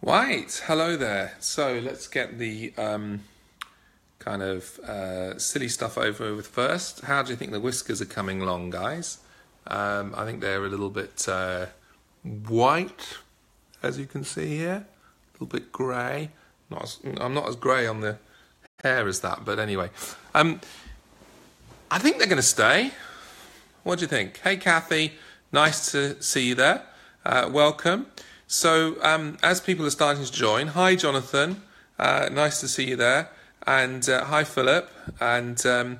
Right, hello there. So let's get the um, kind of uh, silly stuff over with first. How do you think the whiskers are coming along, guys? Um, I think they're a little bit uh, white, as you can see here, a little bit grey. Not as, I'm not as grey on the hair as that, but anyway. Um, I think they're going to stay. What do you think? Hey, Kathy, nice to see you there. Uh, welcome. So, um, as people are starting to join, hi, Jonathan. Uh, nice to see you there. And uh, hi, Philip. And um,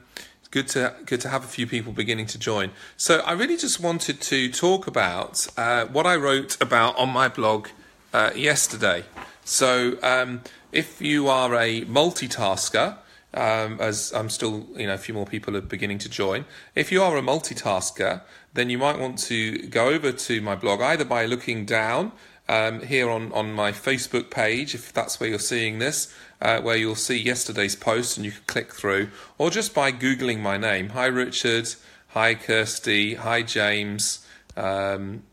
good to good to have a few people beginning to join. So, I really just wanted to talk about uh, what I wrote about on my blog uh, yesterday. So, um, if you are a multitasker, um, as I'm still, you know, a few more people are beginning to join. If you are a multitasker, then you might want to go over to my blog either by looking down um, here on, on my Facebook page, if that's where you're seeing this, uh, where you'll see yesterday's post and you can click through, or just by Googling my name. Hi, Richard. Hi, Kirsty. Hi, James. Um,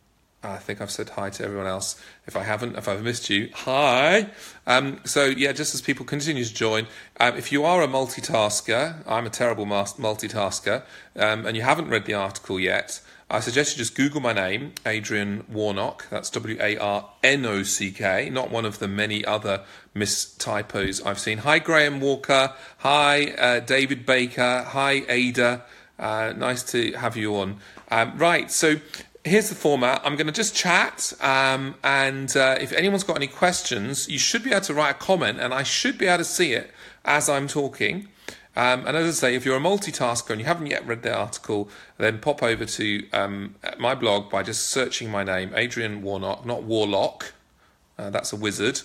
I think I've said hi to everyone else. If I haven't, if I've missed you, hi. Um, so, yeah, just as people continue to join, um, if you are a multitasker, I'm a terrible multitasker, um, and you haven't read the article yet, I suggest you just Google my name, Adrian Warnock. That's W A R N O C K, not one of the many other mistypos I've seen. Hi, Graham Walker. Hi, uh, David Baker. Hi, Ada. Uh, nice to have you on. Um, right, so here's the format. I'm going to just chat, um, and uh, if anyone's got any questions, you should be able to write a comment, and I should be able to see it as I'm talking. Um, and as I say, if you're a multitasker and you haven't yet read the article, then pop over to um, my blog by just searching my name, Adrian Warnock, not Warlock. Uh, that's a wizard.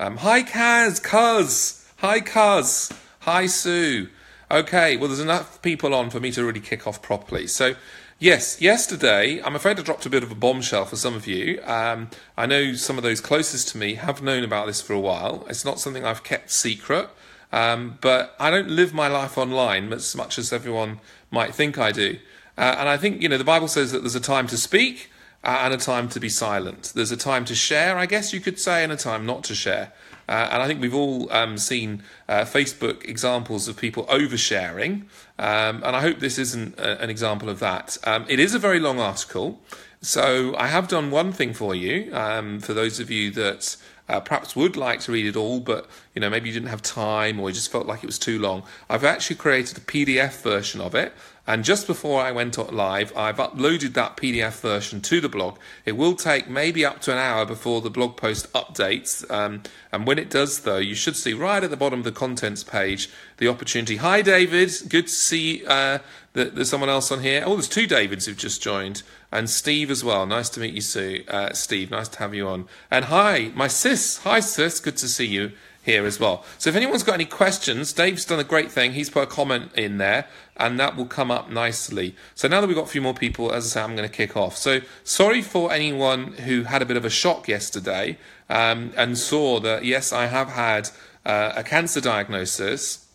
Um, hi, Kaz, Cuz. Hi, Cuz. Hi, Sue. Okay, well, there's enough people on for me to really kick off properly. So, yes, yesterday, I'm afraid I dropped a bit of a bombshell for some of you. Um, I know some of those closest to me have known about this for a while. It's not something I've kept secret. Um, but I don't live my life online as much as everyone might think I do. Uh, and I think, you know, the Bible says that there's a time to speak uh, and a time to be silent. There's a time to share, I guess you could say, and a time not to share. Uh, and I think we've all um, seen uh, Facebook examples of people oversharing. Um, and I hope this isn't a, an example of that. Um, it is a very long article. So I have done one thing for you, um, for those of you that uh, perhaps would like to read it all, but you know maybe you didn't have time or you just felt like it was too long. I've actually created a PDF version of it, and just before I went live, I've uploaded that PDF version to the blog. It will take maybe up to an hour before the blog post updates, um, and when it does, though, you should see right at the bottom of the contents page the opportunity. Hi, David. Good to see uh, that there's someone else on here. Oh, there's two Davids who've just joined and Steve as well. Nice to meet you, Sue. Uh, Steve, nice to have you on. And hi, my sis. Hi, sis. Good to see you here as well. So if anyone's got any questions, Dave's done a great thing. He's put a comment in there, and that will come up nicely. So now that we've got a few more people, as I say, I'm going to kick off. So sorry for anyone who had a bit of a shock yesterday um, and saw that, yes, I have had uh, a cancer diagnosis.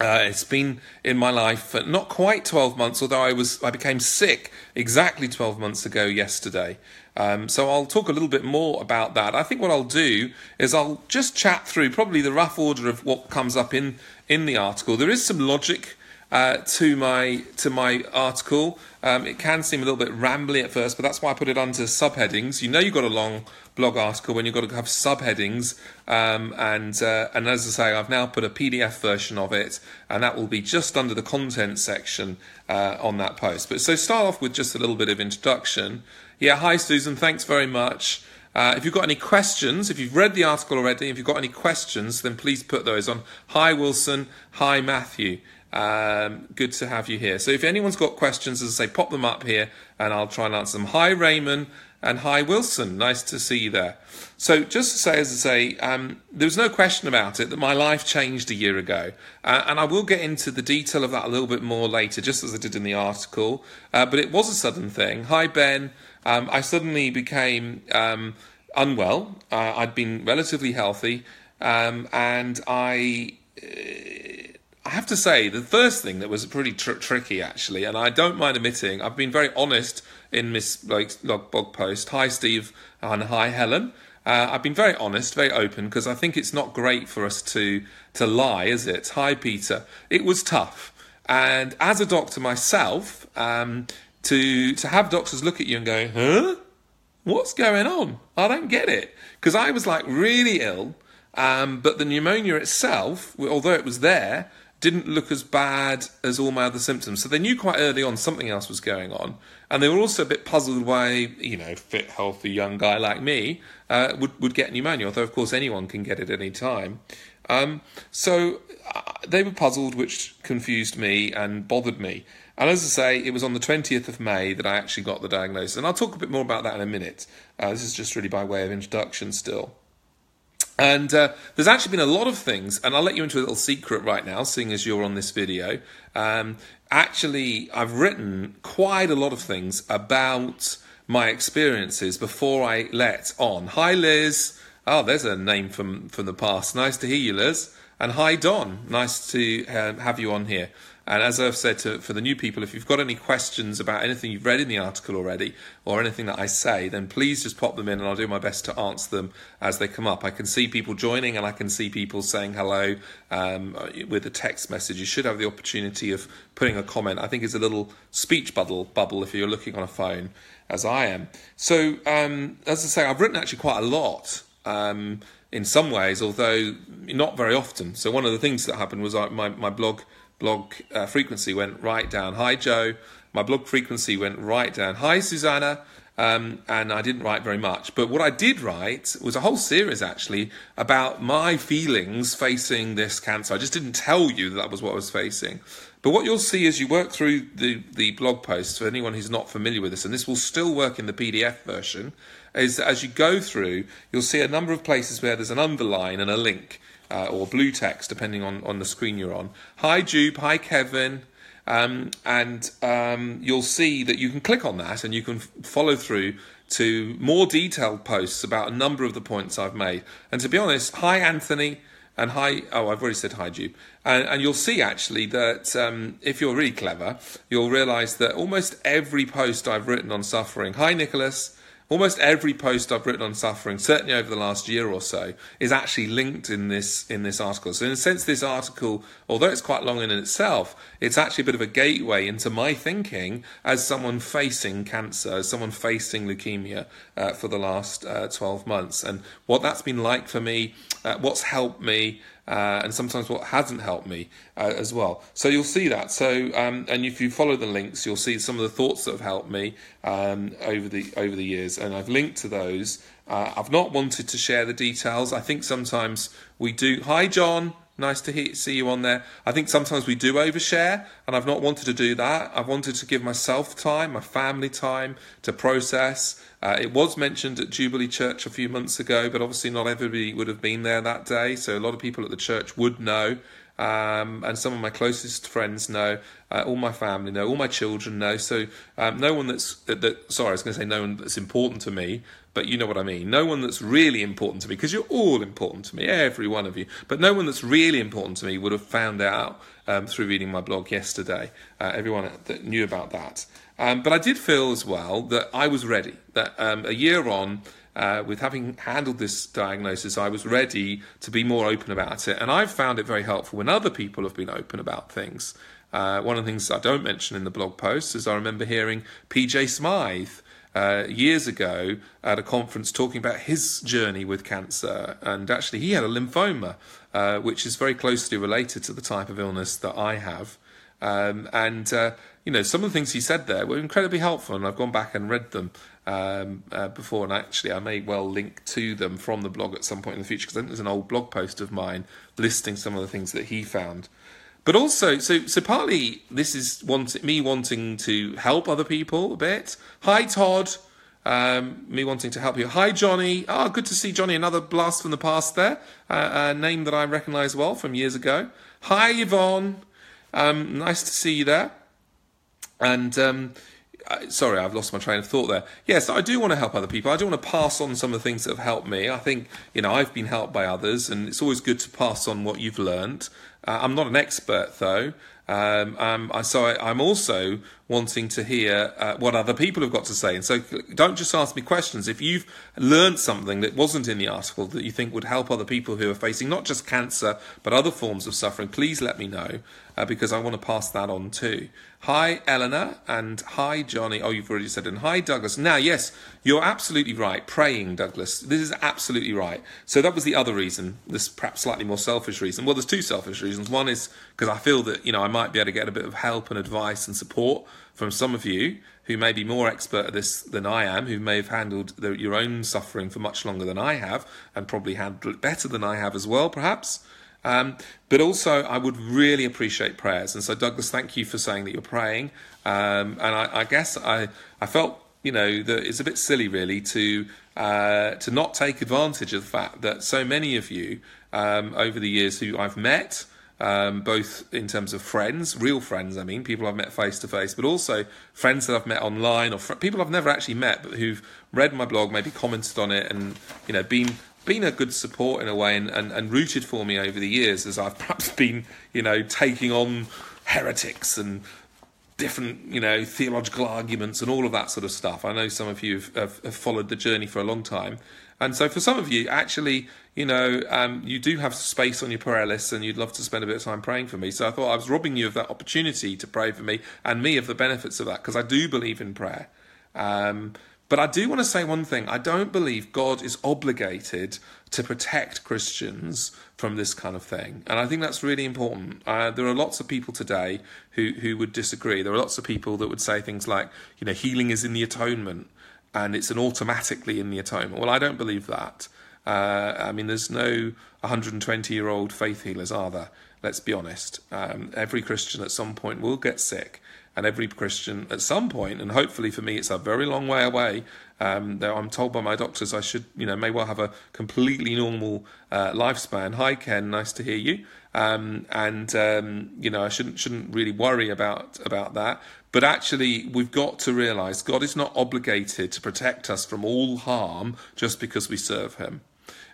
Uh, it's been in my life for not quite 12 months, although I was I became sick exactly 12 months ago yesterday. Um, so I'll talk a little bit more about that. I think what I'll do is I'll just chat through probably the rough order of what comes up in in the article. There is some logic uh, to my to my article. Um, it can seem a little bit rambly at first, but that's why I put it under subheadings. You know, you've got a long blog article when you've got to have subheadings, um, and uh, and as I say, I've now put a PDF version of it, and that will be just under the content section uh, on that post. But so start off with just a little bit of introduction. Yeah, hi Susan, thanks very much. Uh, if you've got any questions, if you've read the article already, if you've got any questions, then please put those on. Hi Wilson, hi Matthew. Um, good to have you here. So if anyone's got questions, as I say, pop them up here and I'll try and answer them. Hi Raymond and hi Wilson. Nice to see you there. So just to say, as I say, um, there was no question about it that my life changed a year ago. Uh, and I will get into the detail of that a little bit more later, just as I did in the article. Uh, but it was a sudden thing. Hi Ben. Um, I suddenly became um, unwell. Uh, I'd been relatively healthy. Um, and I I have to say, the first thing that was pretty tr- tricky, actually, and I don't mind admitting, I've been very honest in Miss like blog post. Hi, Steve, and hi, Helen. Uh, I've been very honest, very open, because I think it's not great for us to to lie, is it? Hi, Peter. It was tough, and as a doctor myself, um, to to have doctors look at you and go, "Huh, what's going on? I don't get it," because I was like really ill, um, but the pneumonia itself, although it was there, didn't look as bad as all my other symptoms. So they knew quite early on something else was going on. And they were also a bit puzzled why, you know, fit, healthy young guy like me uh, would, would get pneumonia, although, of course, anyone can get it any time. Um, so uh, they were puzzled, which confused me and bothered me. And as I say, it was on the 20th of May that I actually got the diagnosis. And I'll talk a bit more about that in a minute. Uh, this is just really by way of introduction still. And uh, there's actually been a lot of things, and I'll let you into a little secret right now, seeing as you're on this video. Um, actually, I've written quite a lot of things about my experiences before I let on. Hi, Liz. Oh, there's a name from, from the past. Nice to hear you, Liz. And hi, Don. Nice to um, have you on here. And as I've said to, for the new people, if you've got any questions about anything you've read in the article already or anything that I say, then please just pop them in and I'll do my best to answer them as they come up. I can see people joining and I can see people saying hello um, with a text message. You should have the opportunity of putting a comment. I think it's a little speech bubble, bubble if you're looking on a phone, as I am. So, um, as I say, I've written actually quite a lot. Um, in some ways, although not very often. So one of the things that happened was I, my, my blog blog uh, frequency went right down. Hi, Joe. My blog frequency went right down. Hi, Susanna. Um, and I didn't write very much. But what I did write was a whole series actually about my feelings facing this cancer. I just didn't tell you that, that was what I was facing. But what you'll see as you work through the, the blog posts, for anyone who's not familiar with this, and this will still work in the PDF version, is that as you go through, you'll see a number of places where there's an underline and a link uh, or blue text, depending on, on the screen you're on. Hi, Jupe. Hi, Kevin. Um, and um, you'll see that you can click on that and you can f- follow through to more detailed posts about a number of the points I've made. And to be honest, hi, Anthony. And hi, oh, I've already said hi, Jupe. And, and you'll see actually that um, if you're really clever, you'll realize that almost every post I've written on suffering, hi, Nicholas, almost every post I've written on suffering, certainly over the last year or so, is actually linked in this in this article. So in a sense, this article, although it's quite long in itself, it's actually a bit of a gateway into my thinking as someone facing cancer, as someone facing leukemia uh, for the last uh, 12 months, and what that's been like for me, uh, what's helped me uh, and sometimes what hasn't helped me uh, as well. So you'll see that. So um, and if you follow the links, you'll see some of the thoughts that have helped me um, over the over the years, and I've linked to those. I've not wanted to share the details. I think sometimes we do. Hi, John. Nice to hear, see you on there. I think sometimes we do overshare, and I've not wanted to do that. I've wanted to give myself time, my family time to process. Uh, it was mentioned at Jubilee Church a few months ago, but obviously not everybody would have been there that day. So a lot of people at the church would know, um, and some of my closest friends know. Uh, all my family know, all my children know. So um, no one that's that, that. Sorry, I was going to say no one that's important to me but you know what I mean. No one that's really important to me, because you're all important to me, every one of you, but no one that's really important to me would have found out um, through reading my blog yesterday. Uh, everyone that knew about that. Um, but I did feel as well that I was ready, that um, a year on, uh, with having handled this diagnosis, I was ready to be more open about it. And I've found it very helpful when other people have been open about things. Uh, one of the things I don't mention in the blog post is I remember hearing PJ Smyth uh, years ago at a conference talking about his journey with cancer. And actually, he had a lymphoma, uh, which is very closely related to the type of illness that I have. Um, and, uh, you know, some of the things he said there were incredibly helpful, and I've gone back and read them um, uh, before. And actually, I may well link to them from the blog at some point in the future because I think there's an old blog post of mine listing some of the things that he found. But also, so so partly this is me wanting to help other people a bit. Hi Todd, um, me wanting to help you. Hi Johnny. Ah, oh, good to see Johnny. Another blast from the past there. Uh, a name that I recognise well from years ago. Hi Yvonne. Um, nice to see you there. And um, sorry, I've lost my train of thought there. Yes, I do want to help other people. I do want to pass on some of the things that have helped me. I think, you know, I've been helped by others, and it's always good to pass on what you've learned. Uh, I'm not an expert, though. Um, um, so I, am also wanting to hear uh, what other people have got to say. And so don't just ask me questions. If you've learned something that wasn't in the article that you think would help other people who are facing not just cancer but other forms of suffering, please let me know uh, because I want to pass that on too. Hi, Eleanor, and hi, Johnny. Oh, you've already said. And hi, Douglas. Now, yes, you're absolutely right. Praying, Douglas. This is absolutely right. So that was the other reason, this perhaps slightly more selfish reason. Well, there's two selfish reasons. One is because I feel that, you know, I might be able to get a bit of help and advice and support from some of you who may be more expert at this than I am, who may have handled the, your own suffering for much longer than I have, and probably handled it better than I have as well, perhaps. Um, but also, I would really appreciate prayers. And so, Douglas, thank you for saying that you're praying. Um, and I, I, guess I, I felt, you know, that it's a bit silly, really, to uh, to not take advantage of the fact that so many of you um, over the years who I've met, um, both in terms of friends, real friends, I mean, people I've met face to face, but also friends that I've met online or fr- people I've never actually met, but who've read my blog, maybe commented on it, and you know, been been a good support in a way and, and, and rooted for me over the years as I've perhaps been, you know, taking on heretics and different, you know, theological arguments and all of that sort of stuff. I know some of you have, have, have followed the journey for a long time. And so for some of you, actually, you know, um, you do have space on your prayer list and you'd love to spend a bit of time praying for me. So I thought I was robbing you of that opportunity to pray for me and me of the benefits of that because I do believe in prayer. Um, but I do want to say one thing. I don't believe God is obligated to protect Christians from this kind of thing. And I think that's really important. Uh, there are lots of people today who, who would disagree. There are lots of people that would say things like, you know, healing is in the atonement and it's an automatically in the atonement. Well, I don't believe that. Uh, I mean, there's no 120 year old faith healers, are there? Let's be honest. Um, every Christian at some point will get sick and every Christian at some point, and hopefully for me it's a very long way away. Um, though I'm told by my doctors I should, you know, may well have a completely normal uh, lifespan. Hi Ken, nice to hear you. Um, and um, you know, I shouldn't shouldn't really worry about about that. But actually, we've got to realise God is not obligated to protect us from all harm just because we serve Him.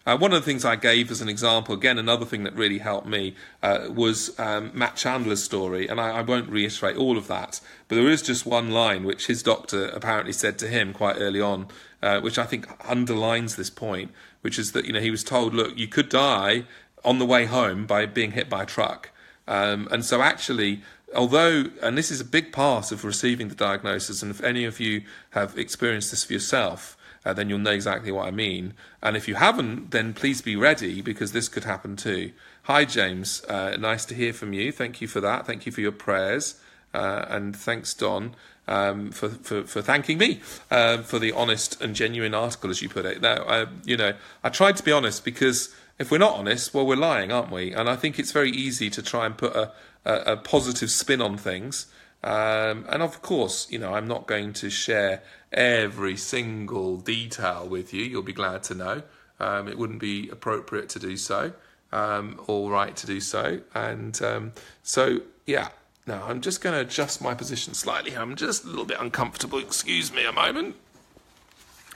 Uh, one of the things I gave as an example, again, another thing that really helped me uh, was um, Matt Chandler's story, and I, I, won't reiterate all of that, but there is just one line which his doctor apparently said to him quite early on, uh, which I think underlines this point, which is that you know he was told, look, you could die on the way home by being hit by a truck, um, and so actually although, and this is a big part of receiving the diagnosis, and if any of you have experienced this for yourself, uh, then you'll know exactly what I mean. And if you haven't, then please be ready because this could happen too. Hi, James. Uh, nice to hear from you. Thank you for that. Thank you for your prayers. Uh, and thanks, Don, um, for, for, for thanking me uh, for the honest and genuine article, as you put it. Now, I, you know, I tried to be honest because if we're not honest, well, we're lying, aren't we? And I think it's very easy to try and put a, a, a positive spin on things. Um, and of course, you know, I'm not going to share every single detail with you. You'll be glad to know. Um, it wouldn't be appropriate to do so, um, or right to do so. And um, so, yeah. Now I'm just going to adjust my position slightly. I'm just a little bit uncomfortable. Excuse me a moment.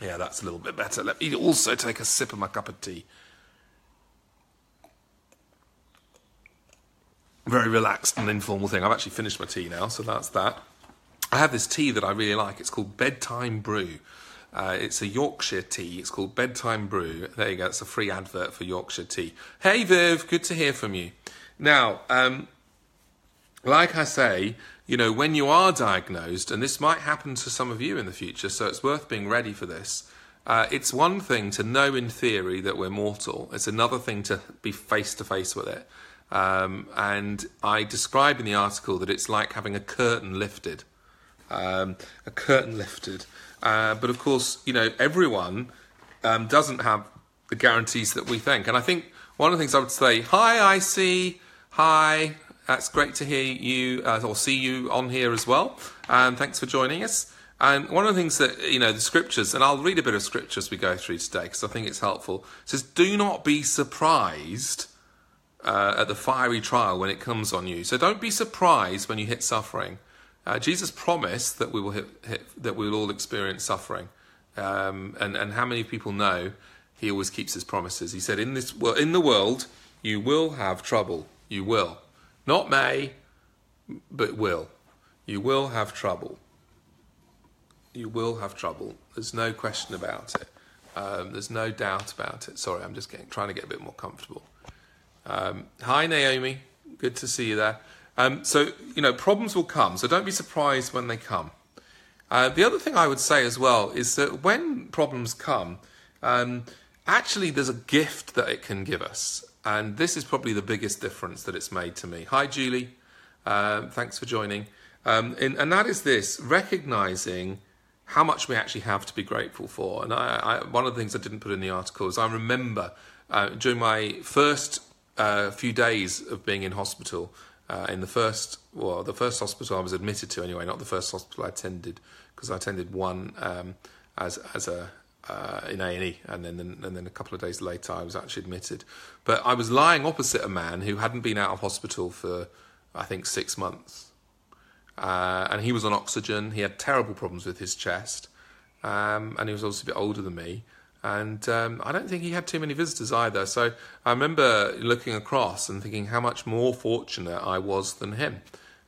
Yeah, that's a little bit better. Let me also take a sip of my cup of tea. Very relaxed and informal thing. I've actually finished my tea now, so that's that. I have this tea that I really like. It's called Bedtime Brew. Uh, it's a Yorkshire tea. It's called Bedtime Brew. There you go. It's a free advert for Yorkshire tea. Hey, Viv, good to hear from you. Now, um, like I say, you know, when you are diagnosed, and this might happen to some of you in the future, so it's worth being ready for this. Uh, it's one thing to know in theory that we're mortal. It's another thing to be face to face with it. Um, and I describe in the article that it's like having a curtain lifted. Um, a curtain lifted. Uh, but of course, you know, everyone um, doesn't have the guarantees that we think. And I think one of the things I would say, hi, IC, hi, that's great to hear you uh, or see you on here as well. And thanks for joining us. And one of the things that, you know, the scriptures, and I'll read a bit of scripture as we go through today because I think it's helpful, says, Do not be surprised uh, at the fiery trial when it comes on you. So don't be surprised when you hit suffering. Uh, Jesus promised that we will hit, hit, that we will all experience suffering, um, and and how many people know He always keeps His promises? He said, "In this well, in the world, you will have trouble. You will, not may, but will. You will have trouble. You will have trouble. There's no question about it. Um, there's no doubt about it. Sorry, I'm just getting, trying to get a bit more comfortable. Um, hi, Naomi. Good to see you there. Um, so, you know, problems will come, so don't be surprised when they come. Uh, the other thing I would say as well is that when problems come, um, actually there's a gift that it can give us. And this is probably the biggest difference that it's made to me. Hi, Julie. Uh, thanks for joining. Um, and, and, that is this recognizing how much we actually have to be grateful for. And I, I, one of the things I didn't put in the article is I remember uh, during my first uh, few days of being in hospital, uh, in the first, well, the first hospital I was admitted to anyway, not the first hospital I attended, because I attended one um, as as a uh, in A and E, and then and then a couple of days later I was actually admitted. But I was lying opposite a man who hadn't been out of hospital for I think six months, uh, and he was on oxygen. He had terrible problems with his chest, um, and he was obviously a bit older than me. And um, I don't think he had too many visitors either. So I remember looking across and thinking how much more fortunate I was than him.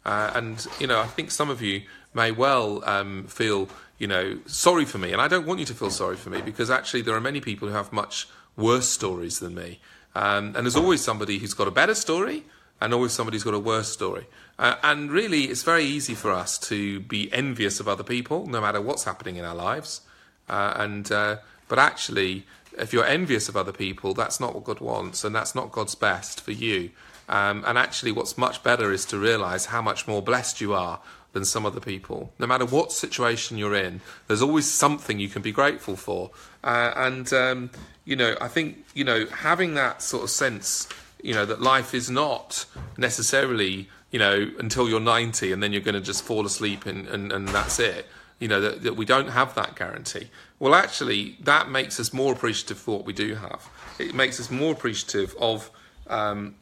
Uh, and you know, I think some of you may well um, feel you know sorry for me, and I don't want you to feel sorry for me because actually there are many people who have much worse stories than me. Um, and there's always somebody who's got a better story, and always somebody who's got a worse story. Uh, and really, it's very easy for us to be envious of other people, no matter what's happening in our lives. Uh, and uh, but actually, if you're envious of other people, that's not what God wants, and that's not God's best for you. Um, and actually, what's much better is to realize how much more blessed you are than some other people. No matter what situation you're in, there's always something you can be grateful for. Uh, and, um, you know, I think, you know, having that sort of sense, you know, that life is not necessarily, you know, until you're 90 and then you're going to just fall asleep and, and, and that's it. You know, that, that we don't have that guarantee. Well, actually, that makes us more appreciative for what we do have. It makes us more appreciative of um,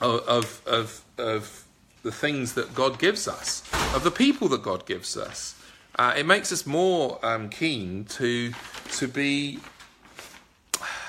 of of of the things that God gives us, of the people that God gives us. Uh, it makes us more um, keen to to be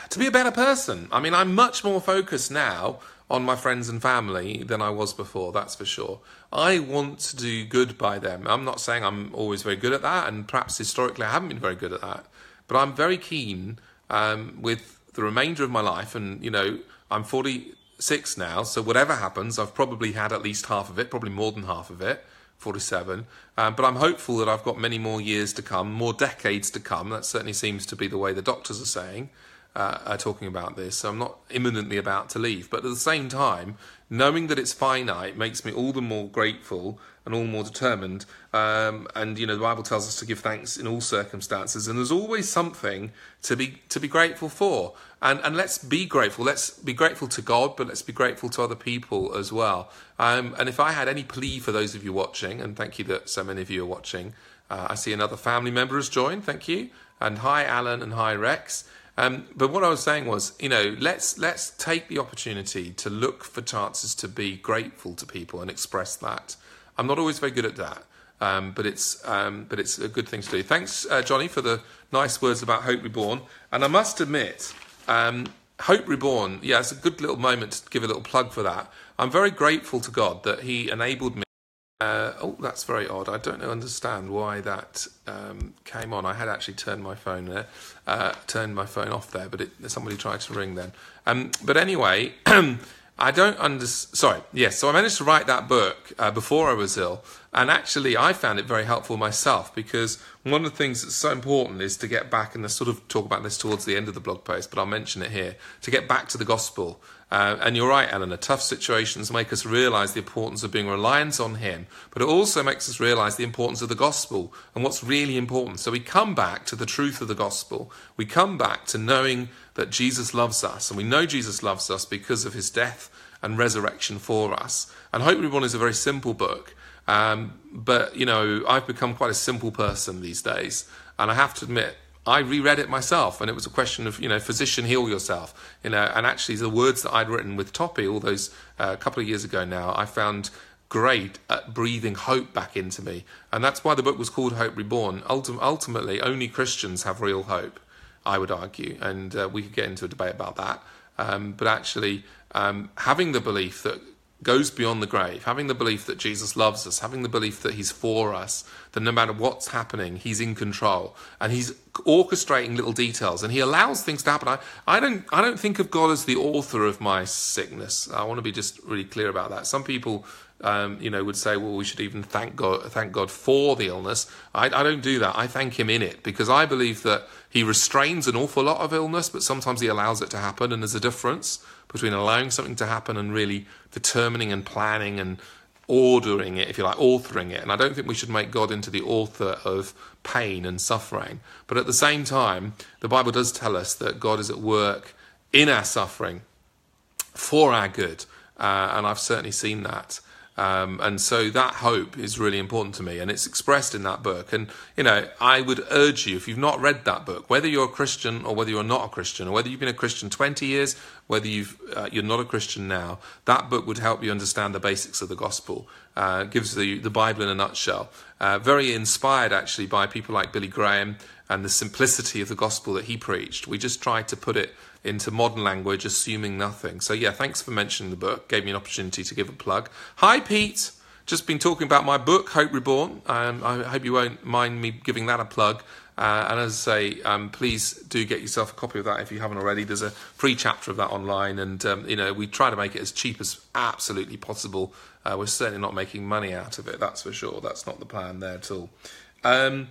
to be a better person. I mean, I'm much more focused now on my friends and family than I was before, that's for sure. I want to do good by them. I'm not saying I'm always very good at that, and perhaps historically I haven't been very good at that, but I'm very keen um, with the remainder of my life, and you know, I'm 46 now, so whatever happens, I've probably had at least half of it, probably more than half of it. 47. Um, but I'm hopeful that I've got many more years to come, more decades to come. That certainly seems to be the way the doctors are saying uh, are talking about this. So I'm not imminently about to leave. But at the same time, knowing that it's finite makes me all the more grateful and all the more determined. Um, and you know, the Bible tells us to give thanks in all circumstances, and there's always something to be to be grateful for. And and let's be grateful. Let's be grateful to God, but let's be grateful to other people as well. Um, and if I had any plea for those of you watching, and thank you that so many of you are watching. Uh, I see another family member has joined. Thank you. And hi, Alan, and hi, Rex. Um, but what I was saying was, you know, let's let's take the opportunity to look for chances to be grateful to people and express that. I'm not always very good at that, um, but it's um, but it's a good thing to do. Thanks, uh, Johnny, for the nice words about Hope Reborn. And I must admit, um, Hope Reborn, yeah, it's a good little moment to give a little plug for that. I'm very grateful to God that He enabled me. Uh, oh, that's very odd. I don't understand why that um, came on. I had actually turned my phone there, uh, turned my phone off there, but it, somebody tried to ring then. Um, but anyway, I don't understand. Sorry, yes. So I managed to write that book uh, before I was ill, and actually I found it very helpful myself because one of the things that's so important is to get back, and I sort of talk about this towards the end of the blog post, but I'll mention it here to get back to the gospel uh, and you're right, Eleanor, tough situations make us realize the importance of being reliant on Him, but it also makes us realize the importance of the gospel and what's really important. So we come back to the truth of the gospel. We come back to knowing that Jesus loves us, and we know Jesus loves us because of His death and resurrection for us. And Hope Reborn is a very simple book. Um, but, you know, I've become quite a simple person these days. And I have to admit, I reread it myself, and it was a question of, you know, physician, heal yourself. You know, and actually, the words that I'd written with Tope all those a uh, couple of years ago now, I found great at breathing hope back into me, and that's why the book was called Hope Reborn. Ultim- ultimately, only Christians have real hope, I would argue, and uh, we could get into a debate about that. Um, but actually, um, having the belief that goes beyond the grave, having the belief that Jesus loves us, having the belief that He's for us, that no matter what's happening, He's in control and He's orchestrating little details and He allows things to happen. I, I don't I don't think of God as the author of my sickness. I want to be just really clear about that. Some people um, you know, would say, well, we should even thank God, thank God for the illness. I, I, don't do that. I thank Him in it because I believe that He restrains an awful lot of illness, but sometimes He allows it to happen, and there's a difference between allowing something to happen and really determining and planning and ordering it, if you like, authoring it. And I don't think we should make God into the author of pain and suffering. But at the same time, the Bible does tell us that God is at work in our suffering for our good. Uh, and I've certainly seen that. Um, and so that hope is really important to me, and it's expressed in that book. And you know, I would urge you, if you've not read that book, whether you're a Christian or whether you're not a Christian, or whether you've been a Christian 20 years, whether you've uh, you're not a Christian now, that book would help you understand the basics of the gospel. Uh, gives the the Bible in a nutshell. Uh, very inspired actually by people like Billy Graham and the simplicity of the gospel that he preached. We just tried to put it into modern language, assuming nothing. So, yeah, thanks for mentioning the book. Gave me an opportunity to give a plug. Hi, Pete. Just been talking about my book, Hope Reborn. Um, I hope you won't mind me giving that a plug. Uh, and as I say, um, please do get yourself a copy of that if you haven't already. There's a free chapter of that online, and um, you know we try to make it as cheap as absolutely possible. Uh, we're certainly not making money out of it, that's for sure. That's not the plan there at all. Um,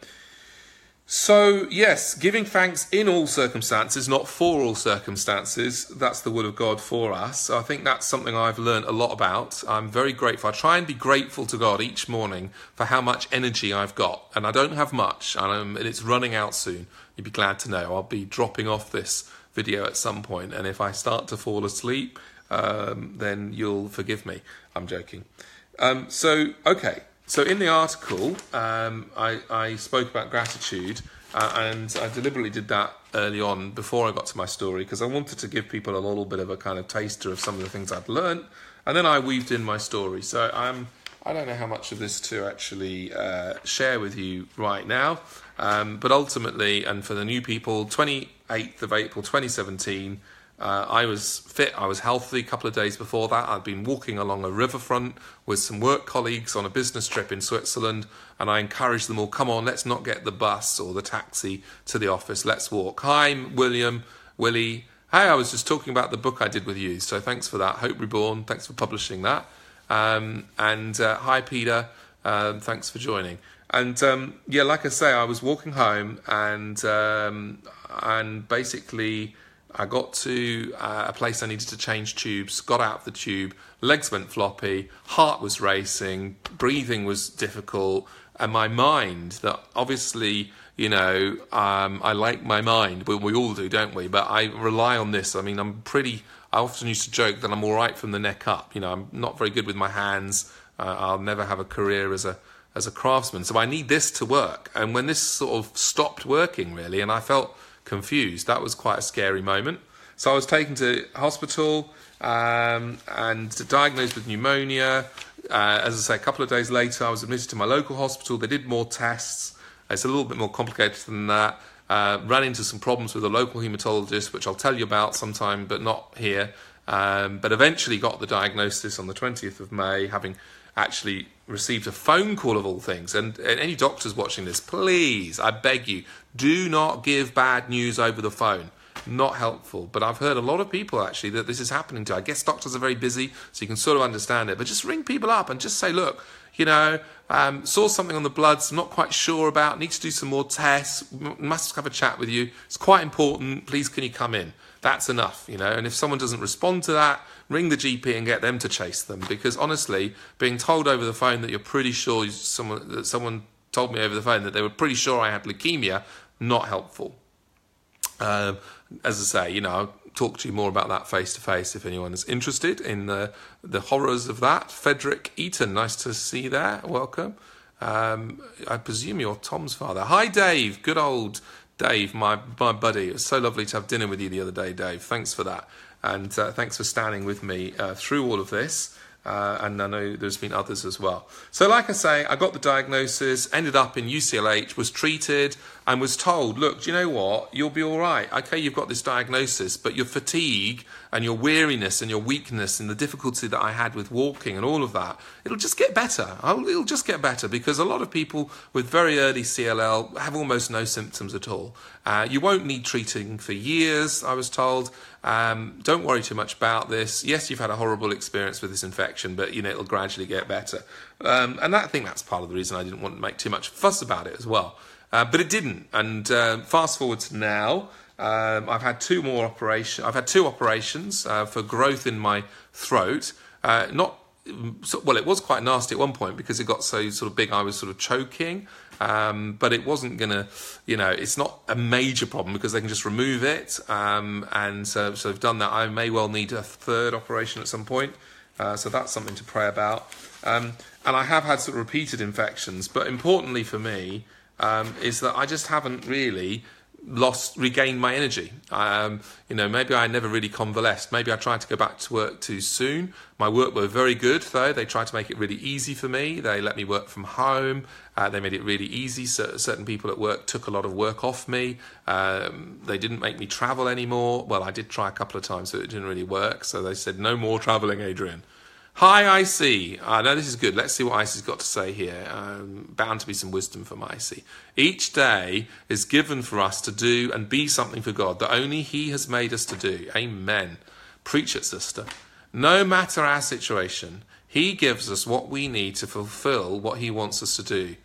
so, yes, giving thanks in all circumstances, not for all circumstances. That's the will of God for us. So I think that's something I've learned a lot about. I'm very grateful. I try and be grateful to God each morning for how much energy I've got. And I don't have much, and, and it's running out soon. You'd be glad to know. I'll be dropping off this video at some point, and if I start to fall asleep, um, then you'll forgive me. I'm joking. Um, so, okay, so in the article, um, I, I, spoke about gratitude, uh, and I deliberately did that early on before I got to my story because I wanted to give people a little bit of a kind of taster of some of the things I'd learned, and then I weaved in my story. So I'm I don't know how much of this to actually uh, share with you right now, um, but ultimately, and for the new people, 28th of April 2017. Uh, I was fit, I was healthy. A couple of days before that, I'd been walking along a riverfront with some work colleagues on a business trip in Switzerland, and I encouraged them all come on, let's not get the bus or the taxi to the office, let's walk. Hi, William, Willie. Hey, I was just talking about the book I did with you, so thanks for that. Hope Reborn, thanks for publishing that. Um, and uh, hi, Peter, um, thanks for joining. And um, yeah, like I say, I was walking home and um, and basically I got to uh, a place I needed to change tubes, got out of the tube, legs went floppy, heart was racing, breathing was difficult, and my mind, that obviously, you know, um, I like my mind, we, we all do, don't we? But I rely on this. I mean, I'm pretty, I often used to joke that I'm all right from the neck up. You know, I'm not very good with my hands. Uh, I'll never have a career as a as a craftsman. So I need this to work. And when this sort of stopped working, really, and I felt confused. That was quite a scary moment. So I was taken to hospital um, and diagnosed with pneumonia. Uh, as I say, a couple of days later, I was admitted to my local hospital. They did more tests. It's a little bit more complicated than that. Uh, ran into some problems with a local haematologist, which I'll tell you about sometime, but not here. Um, but eventually got the diagnosis on the 20th of May, having actually received a phone call of all things. And, and, any doctors watching this, please, I beg you, do not give bad news over the phone. Not helpful. But I've heard a lot of people actually that this is happening to. I guess doctors are very busy, so you can sort of understand it. But just ring people up and just say, look, you know, um, saw something on the bloods, not quite sure about, need to do some more tests, must have a chat with you. It's quite important. Please, can you come in? That's enough, you know. And if someone doesn't respond to that, ring the GP and get them to chase them. Because honestly, being told over the phone that you're pretty sure someone that someone told me over the phone that they were pretty sure I had leukemia, not helpful. Um, as I say, you know, I'll talk to you more about that face to face if anyone is interested in the the horrors of that. Frederick Eaton, nice to see you there. Welcome. Um, I presume you're Tom's father. Hi, Dave. Good old Dave, my my buddy. It was so lovely to have dinner with you the other day, Dave. Thanks for that. And uh, thanks for standing with me uh, through all of this. Uh, and I know there's been others as well. So, like I say, I got the diagnosis, ended up in UCLH, was treated, and was told, look, do you know what? You'll be all right. Okay, you've got this diagnosis, but your fatigue and your weariness and your weakness and the difficulty that I had with walking and all of that, it'll just get better. It'll just get better because a lot of people with very early CLL have almost no symptoms at all. Uh, you won't need treating for years, I was told. Um, don't worry too much about this. Yes, you've had a horrible experience with this infection, but you know it'll gradually get better. Um, and that, I think that's part of the reason I didn't want to make too much fuss about it as well. Uh, but it didn't. And uh, fast forward to now, um, I've had two more operations. I've had two operations uh, for growth in my throat. Uh, not so, well, it was quite nasty at one point because it got so sort of big. I was sort of choking, um, but it wasn't gonna, you know, it's not a major problem because they can just remove it. Um, and so, so I've done that. I may well need a third operation at some point. Uh, so that's something to pray about. Um, and I have had sort of repeated infections, but importantly for me um, is that I just haven't really lost regained my energy. Um, you know, maybe I never really convalesced. Maybe I tried to go back to work too soon. My work were very good though. They tried to make it really easy for me. They let me work from home. Uh, they made it really easy. So certain people at work took a lot of work off me. Um, they didn't make me travel anymore. Well, I did try a couple of times, but it didn't really work. So they said, "No more traveling, Adrian." Hi, IC. Uh, now, this is good. Let's see what IC's got to say here. Um, bound to be some wisdom from IC. Each day is given for us to do and be something for God that only He has made us to do. Amen. Preach it, sister. No matter our situation, He gives us what we need to fulfill what He wants us to do.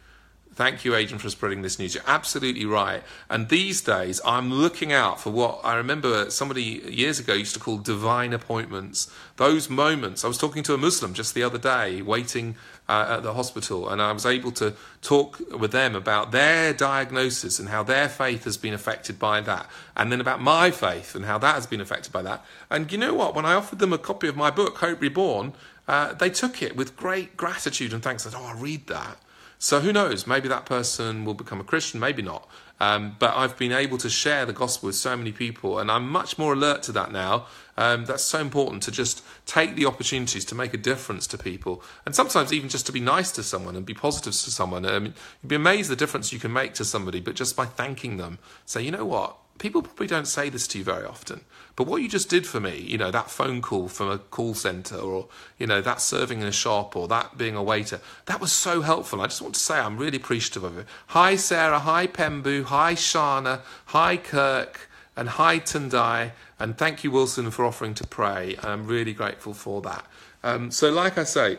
Thank you, Adrian, for spreading this news. You're absolutely right. And these days, I'm looking out for what I remember somebody years ago used to call divine appointments. Those moments. I was talking to a Muslim just the other day, waiting uh, at the hospital, and I was able to talk with them about their diagnosis and how their faith has been affected by that, and then about my faith and how that has been affected by that. And you know what? When I offered them a copy of my book, Hope Reborn, uh, they took it with great gratitude and thanks. Said, "Oh, I'll read that." So who knows? Maybe that person will become a Christian, maybe not. Um, but I've been able to share the gospel with so many people, and I'm much more alert to that now. Um, that's so important to just take the opportunities to make a difference to people, and sometimes even just to be nice to someone and be positive to someone. Um, you'd be amazed the difference you can make to somebody, but just by thanking them, say, you know what, people probably don't say this to you very often. But what you just did for me, you know, that phone call from a call center or, you know, that serving in a shop or that being a waiter, that was so helpful. I just want to say I'm really appreciative of it. Hi, Sarah. Hi, Pembu. Hi, Shana. Hi, Kirk. And hi, Tendai. And thank you, Wilson, for offering to pray. I'm really grateful for that. Um, so, like I say,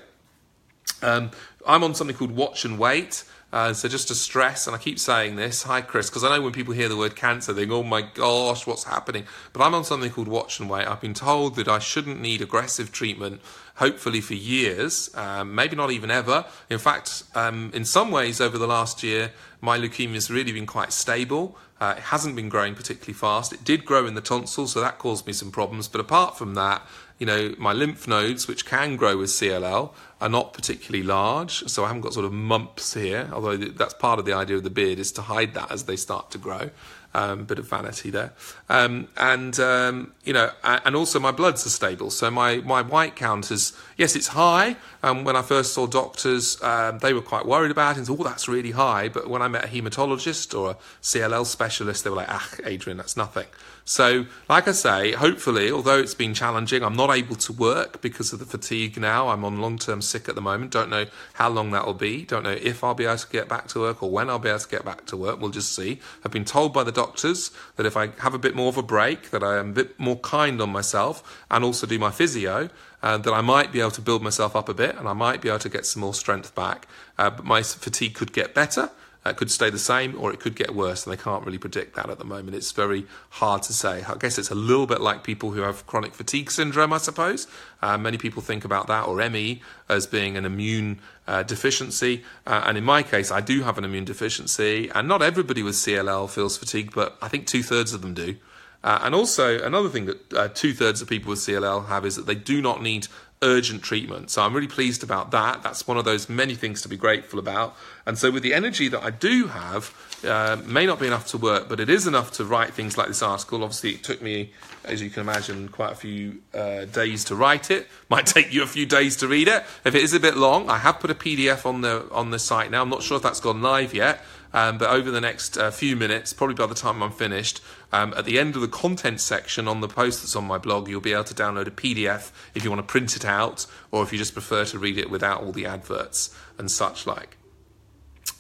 um, I'm on something called Watch and Wait. Uh, so just to stress, and I keep saying this, hi Chris, because I know when people hear the word cancer, they think, oh my gosh, what's happening? But I'm on something called watch and wait. I've been told that I shouldn't need aggressive treatment, hopefully for years, um, maybe not even ever. In fact, um, in some ways over the last year, my leukemia has really been quite stable. Uh, it hasn't been growing particularly fast. It did grow in the tonsil, so that caused me some problems. But apart from that, you know, my lymph nodes, which can grow with CLL, are not particularly large. So I haven't got sort of mumps here, although that's part of the idea of the beard is to hide that as they start to grow. Um, bit of vanity there. Um, and, um, you know, and also my bloods are stable. So my, my white count is, yes, it's high. Um, when I first saw doctors, um, they were quite worried about it and said, oh, that's really high. But when I met a hematologist or a CLL specialist, they were like, ah, Adrian, that's nothing. So, like I say, hopefully, although it's been challenging, I'm not able to work because of the fatigue now. I'm on long term sick at the moment. Don't know how long that will be. Don't know if I'll be able to get back to work or when I'll be able to get back to work. We'll just see. I've been told by the doctors that if I have a bit more of a break, that I am a bit more kind on myself and also do my physio, uh, that I might be able to build myself up a bit and I might be able to get some more strength back. Uh, but my fatigue could get better. It could stay the same or it could get worse, and they can't really predict that at the moment. It's very hard to say. I guess it's a little bit like people who have chronic fatigue syndrome, I suppose. Uh, many people think about that or ME as being an immune uh, deficiency. Uh, and in my case, I do have an immune deficiency, and not everybody with CLL feels fatigued, but I think two thirds of them do. Uh, and also, another thing that uh, two thirds of people with CLL have is that they do not need urgent treatment. So I'm really pleased about that. That's one of those many things to be grateful about. And so, with the energy that I do have, uh, may not be enough to work, but it is enough to write things like this article. Obviously, it took me, as you can imagine, quite a few uh, days to write it. Might take you a few days to read it. If it is a bit long, I have put a PDF on the on the site now. I'm not sure if that's gone live yet. Um, but over the next uh, few minutes, probably by the time I'm finished, um, at the end of the content section on the post that's on my blog, you'll be able to download a PDF if you want to print it out, or if you just prefer to read it without all the adverts and such like.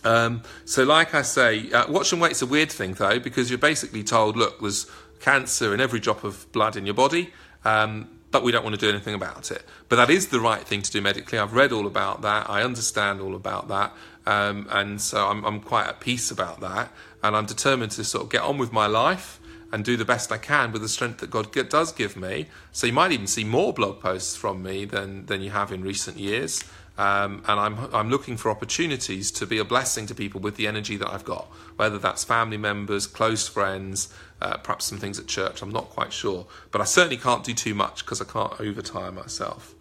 Um, so, like I say, uh, watch and wait's a weird thing though, because you're basically told, look, there's cancer in every drop of blood in your body. Um, but we don't want to do anything about it. But that is the right thing to do medically. I've read all about that. I understand all about that. Um, and so I'm, I'm quite at peace about that. And I'm determined to sort of get on with my life and do the best I can with the strength that God does give me. So you might even see more blog posts from me than, than you have in recent years. Um, and I'm, I'm looking for opportunities to be a blessing to people with the energy that I've got, whether that's family members, close friends, uh, perhaps some things at church. I'm not quite sure. But I certainly can't do too much because I can't overtire myself.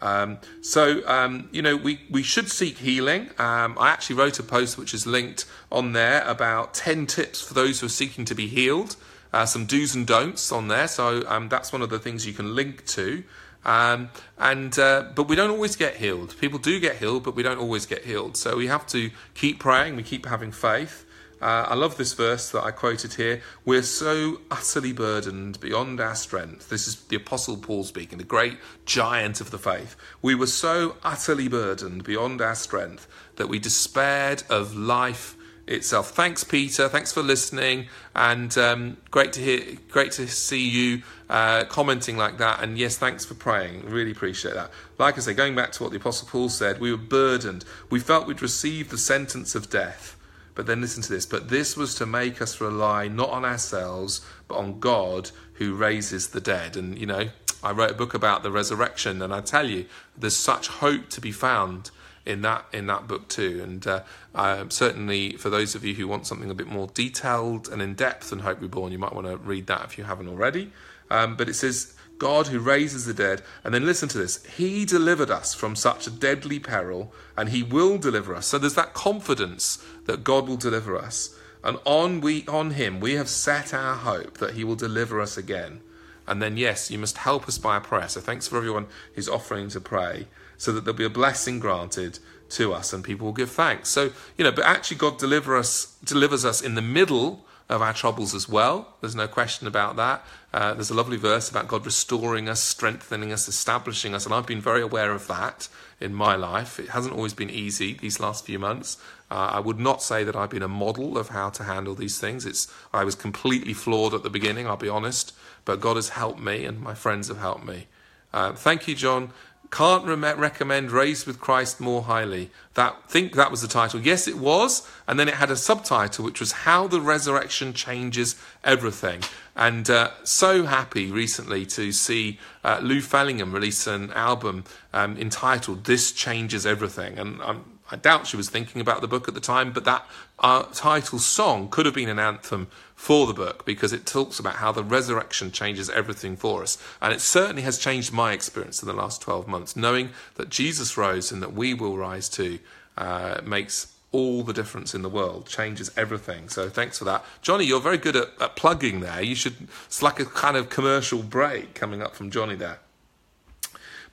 Um, so, um, you know, we, we should seek healing. Um, I actually wrote a post which is linked on there about 10 tips for those who are seeking to be healed, uh, some do's and don'ts on there. So, um, that's one of the things you can link to. Um, and uh, but we don't always get healed. People do get healed, but we don't always get healed. So we have to keep praying. We keep having faith. Uh, I love this verse that I quoted here. We're so utterly burdened beyond our strength. This is the Apostle Paul speaking, the great giant of the faith. We were so utterly burdened beyond our strength that we despaired of life itself. Thanks, Peter. Thanks for listening, and um, great to hear, great to see you uh, commenting like that. And yes, thanks for praying. Really appreciate that. Like I say, going back to what the Apostle Paul said, we were burdened. We felt we'd received the sentence of death but then listen to this. But this was to make us rely not on ourselves, but on God who raises the dead. And, you know, I wrote a book about the resurrection, and I tell you, there's such hope to be found in that in that book too. And uh, um, certainly for those of you who want something a bit more detailed and in depth than Hope Reborn, you might want to read that if you haven't already. Um, but it says God who raises the dead. And then listen to this He delivered us from such a deadly peril, and He will deliver us. So there's that confidence that God will deliver us. And on, we, on Him, we have set our hope that He will deliver us again. And then, yes, you must help us by a prayer. So thanks for everyone who's offering to pray so that there'll be a blessing granted to us and people will give thanks. So, you know, but actually God deliver us, delivers us in the middle of our troubles as well. There's no question about that. Uh, there's a lovely verse about God restoring us, strengthening us, establishing us, and I've been very aware of that in my life. It hasn't always been easy these last few months. Uh, I would not say that I've been a model of how to handle these things. It's I was completely flawed at the beginning. I'll be honest, but God has helped me, and my friends have helped me. Uh, thank you, John. Can't re- recommend Raised with Christ more highly. That think that was the title. Yes, it was, and then it had a subtitle which was How the Resurrection Changes Everything. And uh, so happy recently to see uh, Lou Fellingham release an album um, entitled "This Changes Everything," and I'm I doubt she was thinking about the book at the time, but that uh, title song could have been an anthem for the book because it talks about how the resurrection changes everything for us. And it certainly has changed my experience in the last 12 months. Knowing that Jesus rose and that we will rise too uh, makes all the difference in the world, changes everything. So thanks for that. Johnny, you're very good at, at plugging there. You should, it's like a kind of commercial break coming up from Johnny there.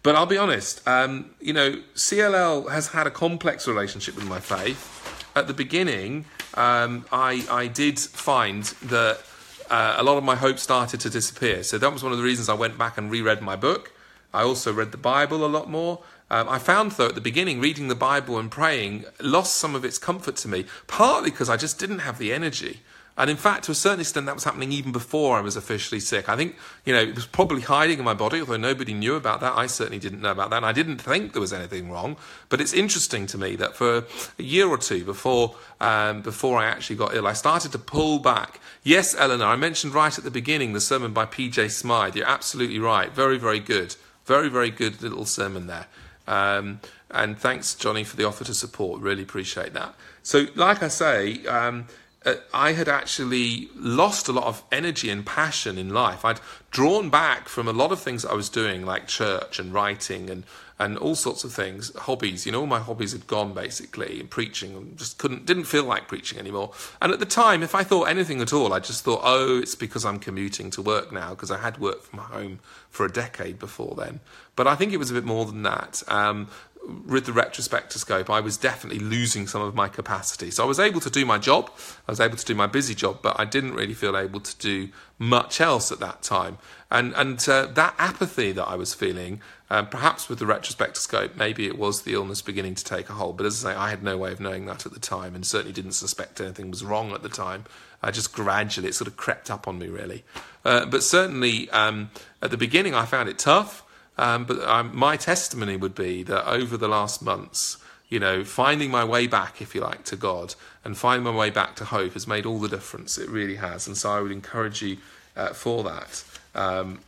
But I'll be honest, um, you know, CLL has had a complex relationship with my faith. At the beginning, um, I, I did find that uh, a lot of my hope started to disappear. So that was one of the reasons I went back and reread my book. I also read the Bible a lot more. Um, I found, though, at the beginning, reading the Bible and praying lost some of its comfort to me, partly because I just didn't have the energy. And in fact, to a certain extent, that was happening even before I was officially sick. I think, you know, it was probably hiding in my body, although nobody knew about that. I certainly didn't know about that. And I didn't think there was anything wrong. But it's interesting to me that for a year or two before, um, before I actually got ill, I started to pull back. Yes, Eleanor, I mentioned right at the beginning the sermon by P.J. Smyth. You're absolutely right. Very, very good. Very, very good little sermon there. Um, and thanks, Johnny, for the offer to support. Really appreciate that. So, like I say, um, uh, I had actually lost a lot of energy and passion in life. I'd drawn back from a lot of things I was doing, like church and writing and and all sorts of things, hobbies. You know, all my hobbies had gone basically, and preaching. And just couldn't, didn't feel like preaching anymore. And at the time, if I thought anything at all, I just thought, oh, it's because I'm commuting to work now, because I had worked from home for a decade before then. But I think it was a bit more than that. Um, with the retrospectoscope, I was definitely losing some of my capacity. So I was able to do my job, I was able to do my busy job, but I didn't really feel able to do much else at that time. And and uh, that apathy that I was feeling, uh, perhaps with the retrospectoscope, maybe it was the illness beginning to take a hold. But as I say, I had no way of knowing that at the time, and certainly didn't suspect anything was wrong at the time. I just gradually it sort of crept up on me, really. Uh, but certainly um, at the beginning, I found it tough. Um, but um, my testimony would be that over the last months, you know, finding my way back, if you like, to God and finding my way back to hope has made all the difference. It really has. And so I would encourage you uh, for that. Um,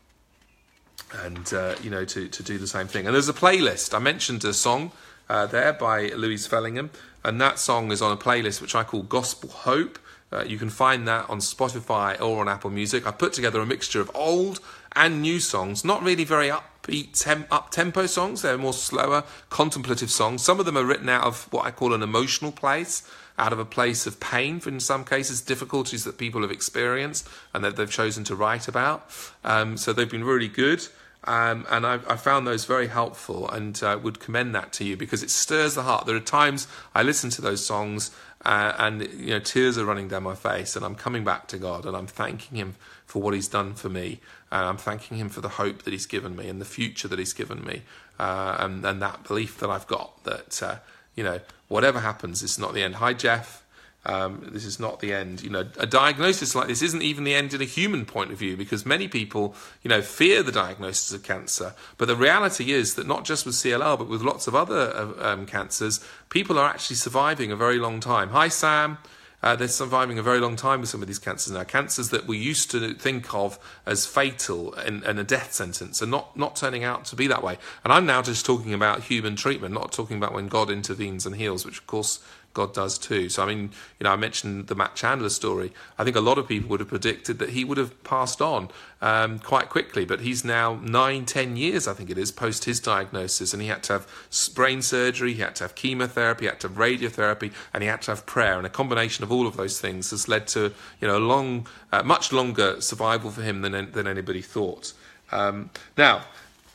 and, uh, you know, to, to do the same thing. And there's a playlist. I mentioned a song uh, there by Louise Fellingham. And that song is on a playlist which I call Gospel Hope. Uh, you can find that on Spotify or on Apple Music. I put together a mixture of old and new songs, not really very upbeat, tem- up tempo songs. They're more slower, contemplative songs. Some of them are written out of what I call an emotional place, out of a place of pain, in some cases, difficulties that people have experienced and that they've chosen to write about. Um, so they've been really good. Um, and I, I, found those very helpful and uh, would commend that to you because it stirs the heart. There are times I listen to those songs uh, and you know tears are running down my face, and I'm coming back to God and I'm thanking Him for what He's done for me, and I'm thanking Him for the hope that He's given me and the future that He's given me, uh, and, and that belief that I've got that uh, you know whatever happens, it's not the end. Hi, Jeff. Um, this is not the end. You know, a diagnosis like this isn't even the end in a human point of view because many people, you know, fear the diagnosis of cancer. But the reality is that not just with CLL, but with lots of other uh, um, cancers, people are actually surviving a very long time. Hi, Sam. Uh, they're surviving a very long time with some of these cancers now. Cancers that we used to think of as fatal and, and, a death sentence are not, not turning out to be that way. And I'm now just talking about human treatment, not talking about when God intervenes and heals, which of course God does too. So, I mean, you know, I mentioned the Matt Chandler story. I think a lot of people would have predicted that he would have passed on um, quite quickly, but he's now nine, ten years, I think it is, post his diagnosis, and he had to have brain surgery, he had to have chemotherapy, he had to have radiotherapy, and he had to have prayer. And a combination of all of those things has led to, you know, a long, uh, much longer survival for him than than anybody thought. Um, now,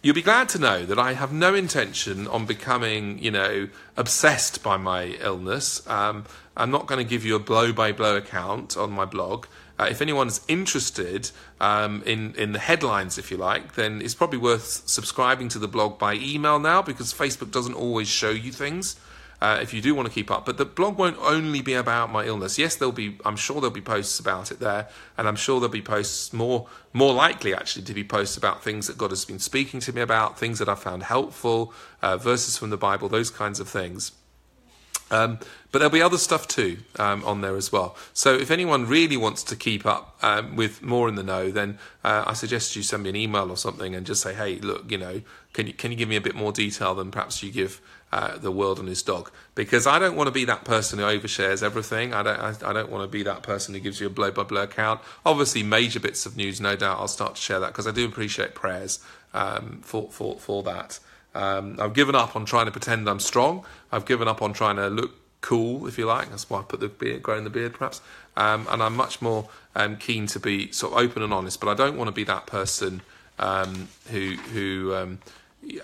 You'll be glad to know that I have no intention on becoming, you know, obsessed by my illness. Um, I'm not going to give you a blow by blow account on my blog. Uh, if anyone's interested um, in in the headlines, if you like, then it's probably worth subscribing to the blog by email now because Facebook doesn't always show you things uh, if you do want to keep up. But the blog won't only be about my illness. Yes, there'll be. I'm sure there'll be posts about it there, and I'm sure there'll be posts more more likely actually to be posts about things that God has been speaking to me about, things that I found helpful, uh, verses from the Bible, those kinds of things. Um, but there'll be other stuff too um, on there as well. So if anyone really wants to keep up um, with more in the know, then uh, I suggest you send me an email or something and just say, hey, look, you know, can you can you give me a bit more detail than perhaps you give uh, the world and his dog because I don't want to be that person who overshares everything. I don't. I, I don't want to be that person who gives you a blow by blow account. Obviously, major bits of news, no doubt, I'll start to share that because I do appreciate prayers um, for for for that. Um, I've given up on trying to pretend I'm strong. I've given up on trying to look cool, if you like. That's why I put the beard, growing the beard, perhaps. Um, and I'm much more um, keen to be sort of open and honest. But I don't want to be that person um, who who um,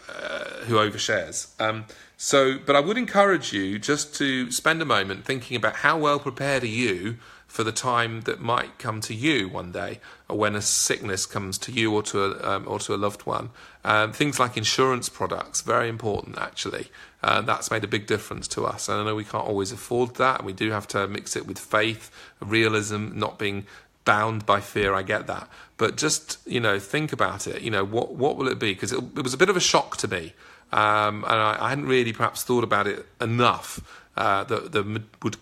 uh, who overshares. Um, so, but I would encourage you just to spend a moment thinking about how well prepared are you for the time that might come to you one day, or when a sickness comes to you or to a, um, or to a loved one. Um, things like insurance products, very important actually. Uh, that's made a big difference to us. And I know we can't always afford that, we do have to mix it with faith, realism, not being bound by fear. I get that, but just you know, think about it. You know, what what will it be? Because it, it was a bit of a shock to me um, and I, I, hadn't really perhaps thought about it enough. Uh, that there would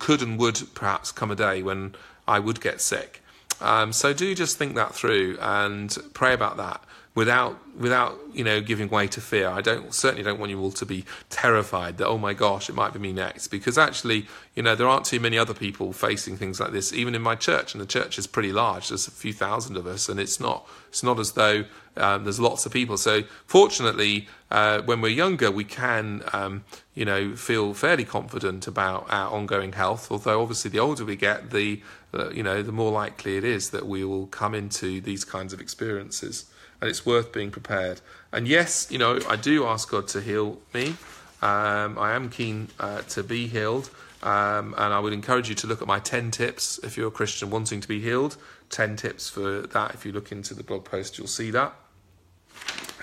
could and would perhaps come a day when I would get sick. Um, so do just think that through and pray about that. Without without you know giving way to fear. I don't certainly don't want you all to be terrified that oh my gosh it might be me next because actually you know there aren't too many other people facing things like this even in my church and the church is pretty large. There's a few thousand of us and it's not it's not as though um, there's lots of people. So fortunately, uh, when we're younger, we can um, you know feel fairly confident about our ongoing health. Although obviously the older we get, the uh, you know the more likely it is that we will come into these kinds of experiences and it's worth being prepared. And yes, you know, I do ask God to heal me. Um, I am keen uh, to be healed. Um, and I would encourage you to look at my 10 tips if you're a Christian wanting to be healed. 10 tips for that. If you look into the blog post, you'll see that.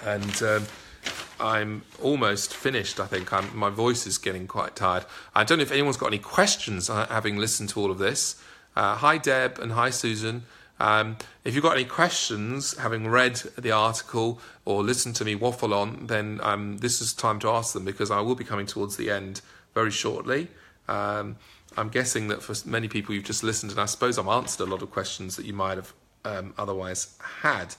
And um, I'm almost finished, I think. I'm, my voice is getting quite tired. I don't know if anyone's got any questions uh, having listened to all of this. Uh, hi, Deb, and hi, Susan. Um, if you've got any questions, having read the article or listened to me waffle on, then um, this is time to ask them because I will be coming towards the end very shortly. Um, I'm guessing that for many people you've just listened, and I suppose I've answered a lot of questions that you might have um, otherwise had.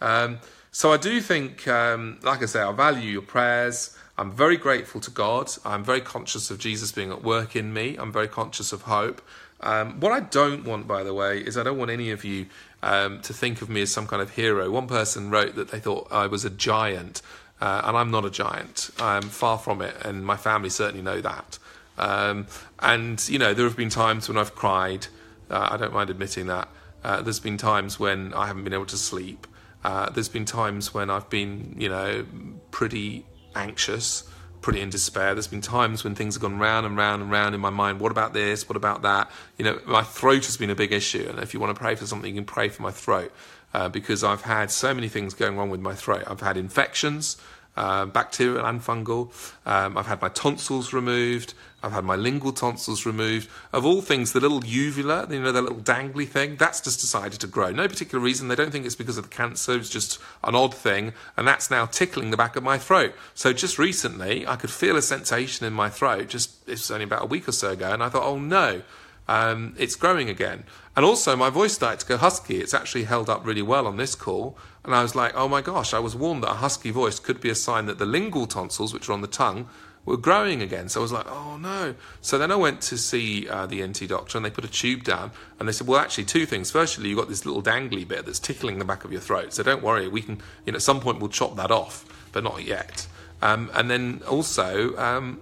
Um, so I do think, um, like I say, I value your prayers. I'm very grateful to God. I'm very conscious of Jesus being at work in me. I'm very conscious of hope. Um, what I don't want, by the way, is I don't want any of you um, to think of me as some kind of hero. One person wrote that they thought I was a giant, uh, and I'm not a giant. I'm far from it, and my family certainly know that. Um, and, you know, there have been times when I've cried. Uh, I don't mind admitting that. Uh, there's been times when I haven't been able to sleep. Uh, there's been times when I've been, you know, pretty anxious pretty in despair. There's been times when things have gone round and round and round in my mind. What about this? What about that? You know, my throat has been a big issue. And if you want to pray for something, you can pray for my throat uh, because I've had so many things going wrong with my throat. I've had infections uh, bacterial and fungal. Um, I've had my tonsils removed. I've had my lingual tonsils removed. Of all things, the little uvula, you know, the little dangly thing, that's just decided to grow. No particular reason. They don't think it's because of the cancer. It's just an odd thing. And that's now tickling the back of my throat. So just recently, I could feel a sensation in my throat. Just, it's only about a week or so ago. And I thought, oh no, um, it's growing again. And also, my voice started to go husky. It's actually held up really well on this call. And I was like, oh my gosh, I was warned that a husky voice could be a sign that the lingual tonsils, which are on the tongue, were growing again. So I was like, oh no. So then I went to see uh, the ENT doctor and they put a tube down and they said, well, actually, two things. Firstly, you've got this little dangly bit that's tickling the back of your throat. So don't worry, we can, you know, at some point we'll chop that off, but not yet. Um, and then also, um,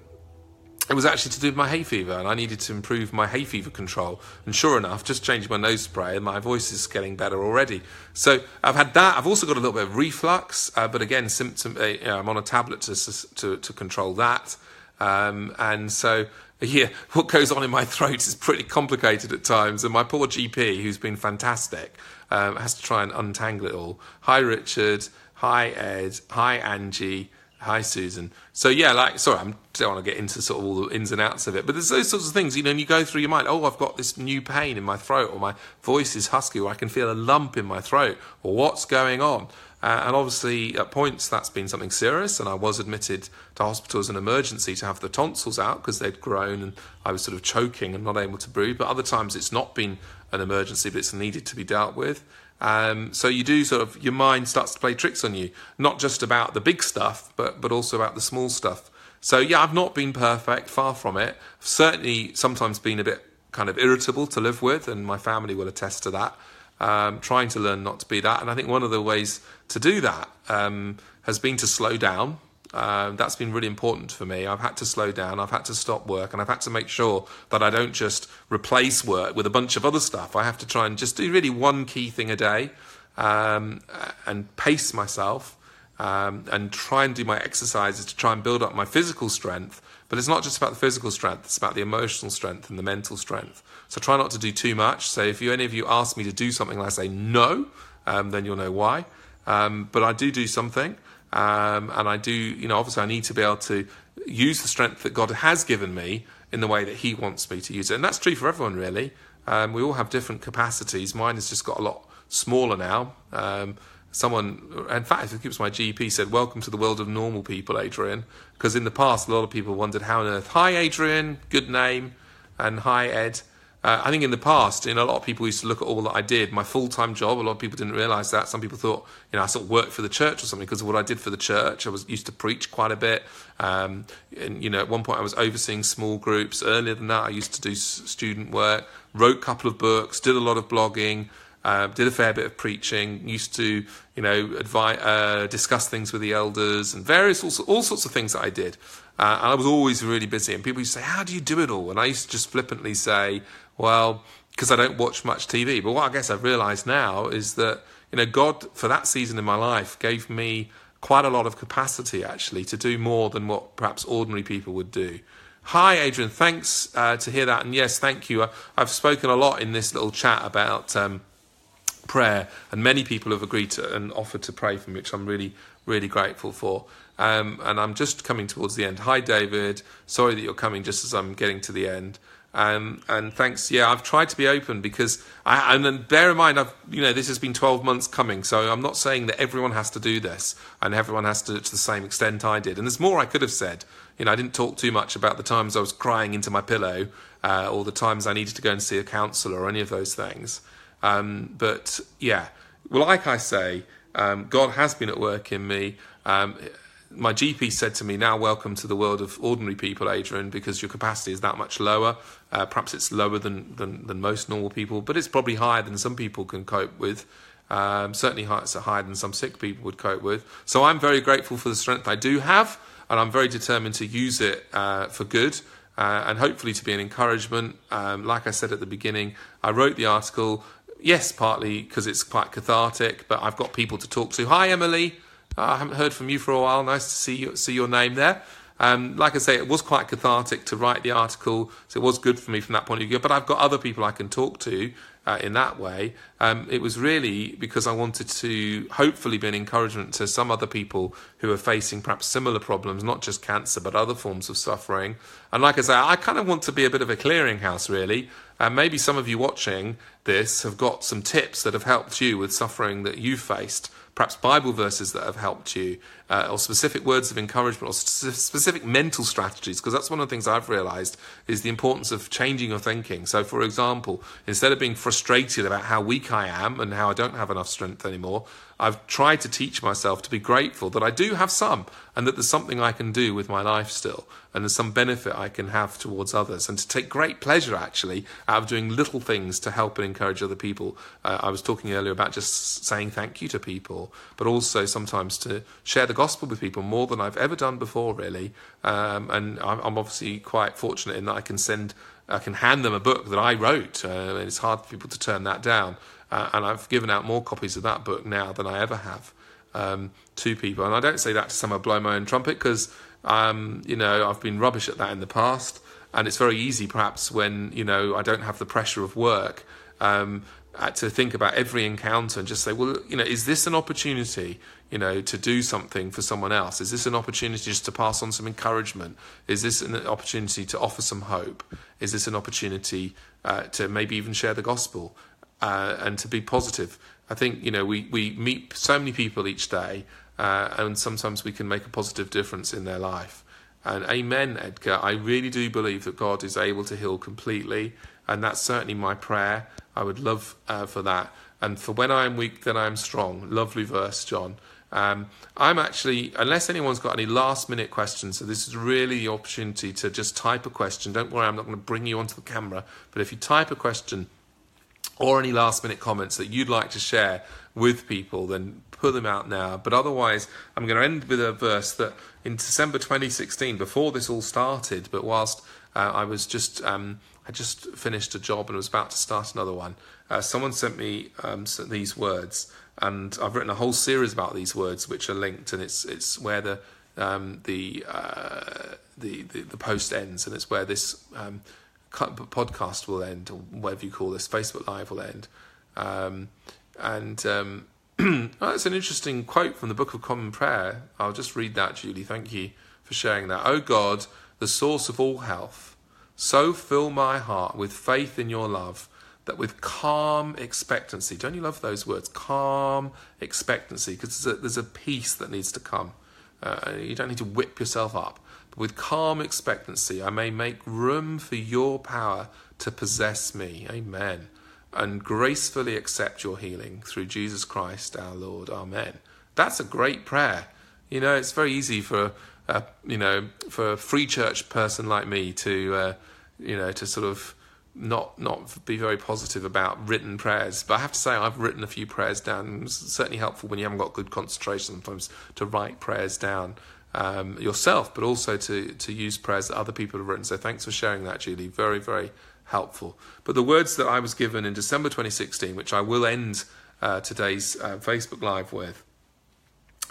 it was actually to do with my hay fever, and I needed to improve my hay fever control. And sure enough, just changing my nose spray, and my voice is getting better already. So I've had that. I've also got a little bit of reflux, uh, but again, symptom. Uh, you know, I'm on a tablet to to, to control that. Um, and so, yeah, what goes on in my throat is pretty complicated at times. And my poor GP, who's been fantastic, um, has to try and untangle it all. Hi, Richard. Hi, Ed. Hi, Angie. Hi, Susan. So yeah, like sorry, I don't want to get into sort of all the ins and outs of it, but there's those sorts of things, you know, and you go through your mind. Oh, I've got this new pain in my throat, or my voice is husky, or I can feel a lump in my throat, or what's going on? Uh, and obviously, at points, that's been something serious, and I was admitted to hospital as an emergency to have the tonsils out because they'd grown, and I was sort of choking and not able to breathe. But other times, it's not been an emergency, but it's needed to be dealt with. Um, so you do sort of your mind starts to play tricks on you, not just about the big stuff, but but also about the small stuff. So yeah, I've not been perfect, far from it. I've certainly sometimes been a bit kind of irritable to live with, and my family will attest to that. Um, trying to learn not to be that, and I think one of the ways to do that um, has been to slow down um, that's been really important for me. I've had to slow down, I've had to stop work, and I've had to make sure that I don't just replace work with a bunch of other stuff. I have to try and just do really one key thing a day um, and pace myself um, and try and do my exercises to try and build up my physical strength. But it's not just about the physical strength, it's about the emotional strength and the mental strength. So try not to do too much. So if you, any of you ask me to do something and I say no, um, then you'll know why. Um, but I do do something. Um, and I do, you know, obviously I need to be able to use the strength that God has given me in the way that He wants me to use it. And that's true for everyone, really. Um, we all have different capacities. Mine has just got a lot smaller now. Um, someone, in fact, it keeps my GP said, Welcome to the world of normal people, Adrian. Because in the past, a lot of people wondered how on earth, hi, Adrian, good name, and hi, Ed. Uh, I think in the past, you know, a lot of people used to look at all that I did, my full time job. A lot of people didn't realise that. Some people thought, you know, I sort of worked for the church or something because of what I did for the church. I was used to preach quite a bit, um, and you know, at one point I was overseeing small groups. Earlier than that, I used to do student work, wrote a couple of books, did a lot of blogging. Uh, did a fair bit of preaching. Used to, you know, uh, discuss things with the elders and various all, all sorts of things that I did. Uh, and I was always really busy. And people used to say, "How do you do it all?" And I used to just flippantly say, well, because I don't watch much TV. But what I guess I've realised now is that you know God for that season in my life gave me quite a lot of capacity actually to do more than what perhaps ordinary people would do. Hi, Adrian. Thanks uh, to hear that, and yes, thank you. I, have spoken a lot in this little chat about um, prayer, and many people have agreed to and offered to pray for me, which I'm really, really grateful for. Um, and I'm just coming towards the end. Hi, David. Sorry that you're coming just as I'm getting to the end. Um, and thanks, yeah, I've tried to be open because I, and then bear in mind, I've, you know, this has been 12 months coming. So I'm not saying that everyone has to do this and everyone has to to the same extent I did. And there's more I could have said. You know, I didn't talk too much about the times I was crying into my pillow uh, or the times I needed to go and see a counsellor or any of those things. Um, but yeah, well, like I say, um, God has been at work in me. My GP said to me, "Now, welcome to the world of ordinary people, Adrian, because your capacity is that much lower. Uh, perhaps it's lower than, than, than most normal people, but it's probably higher than some people can cope with. Um, certainly, it's higher than some sick people would cope with. So, I'm very grateful for the strength I do have, and I'm very determined to use it uh, for good." Uh, and hopefully to be an encouragement. Um, like I said at the beginning, I wrote the article, yes, partly because it's quite cathartic, but I've got people to talk to. Hi, Emily. I haven't heard from you for a while. Nice to see you, see your name there. Um, like I say, it was quite cathartic to write the article, so it was good for me from that point of view. But I've got other people I can talk to uh, in that way. Um, it was really because I wanted to hopefully be an encouragement to some other people who are facing perhaps similar problems, not just cancer, but other forms of suffering. And like I say, I kind of want to be a bit of a clearinghouse, really. And maybe some of you watching this have got some tips that have helped you with suffering that you faced perhaps Bible verses that have helped you, uh, or specific words of encouragement, or specific mental strategies, because that's one of the things I've realized is the importance of changing your thinking. So, for example, instead of being frustrated about how weak I am and how I don't have enough strength anymore, I've tried to teach myself to be grateful that I do have some and that there's something I can do with my life still and there's some benefit I can have towards others and to take great pleasure actually out of doing little things to help and encourage other people. Uh, I was talking earlier about just saying thank you to people, but also sometimes to share the gospel with people more than I've ever done before, really. Um, and I'm, I'm obviously quite fortunate in that I can send I can hand them a book that I wrote, uh, and it's hard for people to turn that down. Uh, and I've given out more copies of that book now than I ever have um, to people. And I don't say that to somehow blow my own trumpet because, um, you know, I've been rubbish at that in the past. And it's very easy, perhaps, when, you know, I don't have the pressure of work um, to think about every encounter and just say, well, you know, is this an opportunity, you know, to do something for someone else? Is this an opportunity just to pass on some encouragement? Is this an opportunity to offer some hope? Is this an opportunity uh, to maybe even share the gospel? uh, and to be positive. I think you know we we meet so many people each day, uh, and sometimes we can make a positive difference in their life. And amen, Edgar. I really do believe that God is able to heal completely, and that's certainly my prayer. I would love uh, for that. And for when I am weak, then I am strong. Lovely verse, John. Um, I'm actually, unless anyone's got any last minute questions, so this is really the opportunity to just type a question. Don't worry, I'm not going to bring you onto the camera, but if you type a question, or any last minute comments that you'd like to share with people, then put them out now. But otherwise, I'm going to end with a verse that in December 2016, before this all started, but whilst uh, I was just um, I just finished a job and was about to start another one, uh, someone sent me um, these words, and I've written a whole series about these words, which are linked, and it's it's where the um, the, uh, the, the the post ends, and it's where this um, podcast will end, or whatever you call this, Facebook Live will end. Um, and um, that's an interesting quote from the Book of Common Prayer. I'll just read that, Julie. Thank you for sharing that. Oh God, the source of all health, so fill my heart with faith in your love that with calm expectancy, don't you love those words? Calm expectancy, because there's, there's a, peace that needs to come. Uh, you don't need to whip yourself up with calm expectancy I may make room for your power to possess me. Amen. And gracefully accept your healing through Jesus Christ our Lord. Amen. That's a great prayer. You know, it's very easy for a, you know for a free church person like me to uh, you know to sort of not not be very positive about written prayers. But I have to say I've written a few prayers down. It's certainly helpful when you haven't got good concentration sometimes to write prayers down um, yourself, but also to to use prayers that other people have written. So thanks for sharing that, Julie. Very very helpful. But the words that I was given in December 2016, which I will end uh, today's uh, Facebook Live with,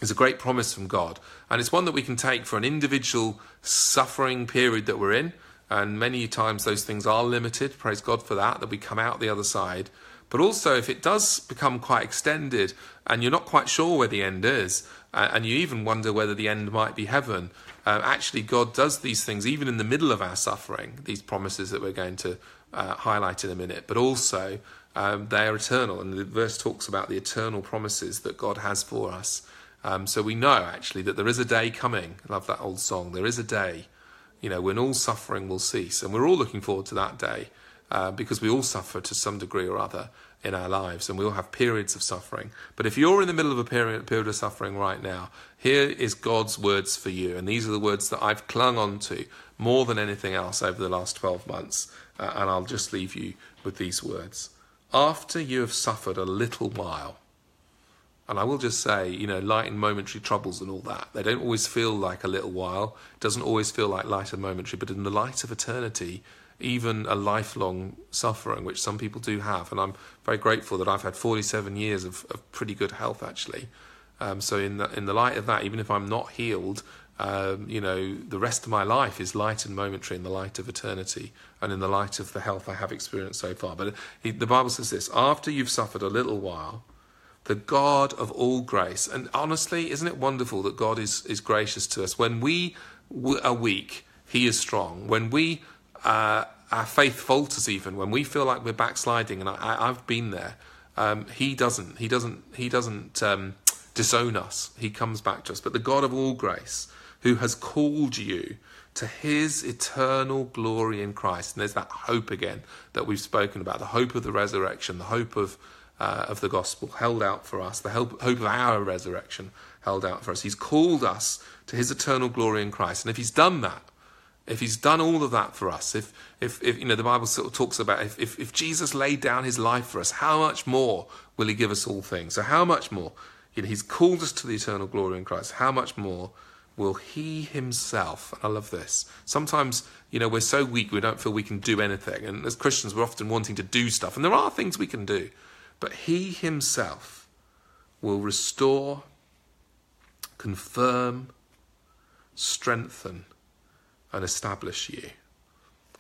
is a great promise from God. And it's one that we can take for an individual suffering period that we're in. And many times those things are limited. Praise God for that, that we come out the other side. But also, if it does become quite extended and you're not quite sure where the end is, uh, and you even wonder whether the end might be heaven, uh, actually, God does these things even in the middle of our suffering, these promises that we're going to uh, highlight in a minute, but also um, they are eternal. And the verse talks about the eternal promises that God has for us. Um, so we know actually that there is a day coming. I love that old song. There is a day, you know, when all suffering will cease. And we're all looking forward to that day uh, because we all suffer to some degree or other in our lives and we all have periods of suffering. But if you're in the middle of a period, period of suffering right now, here is God's words for you. And these are the words that I've clung on to more than anything else over the last 12 months. Uh, and I'll just leave you with these words. After you have suffered a little while, and I will just say, you know, light and momentary troubles and all that, they don't always feel like a little while. Doesn't always feel like light and momentary, but in the light of eternity, even a lifelong suffering, which some people do have. And I'm very grateful that I've had 47 years of, of pretty good health, actually. Um, so, in the, in the light of that, even if I'm not healed, um, you know, the rest of my life is light and momentary in the light of eternity and in the light of the health I have experienced so far. But he, the Bible says this after you've suffered a little while, the God of all grace. And honestly, isn't it wonderful that God is, is gracious to us? When we are weak, He is strong. When we, uh, our faith falters, even when we feel like we're backsliding, and I, have been there, um, He doesn't. He doesn't. He doesn't um, disown us. He comes back to us. But the God of all grace, who has called you to His eternal glory in Christ, and there's that hope again that we've spoken about, the hope of the resurrection, the hope of uh, of the gospel held out for us, the hope of our resurrection held out for us. He's called us to his eternal glory in Christ. And if he's done that, if he's done all of that for us, if, if, if you know, the Bible sort of talks about if, if, if Jesus laid down his life for us, how much more will he give us all things? So, how much more? You know, he's called us to the eternal glory in Christ. How much more will he himself, and I love this, sometimes, you know, we're so weak we don't feel we can do anything. And as Christians, we're often wanting to do stuff. And there are things we can do. But he himself will restore, confirm, strengthen, and establish you.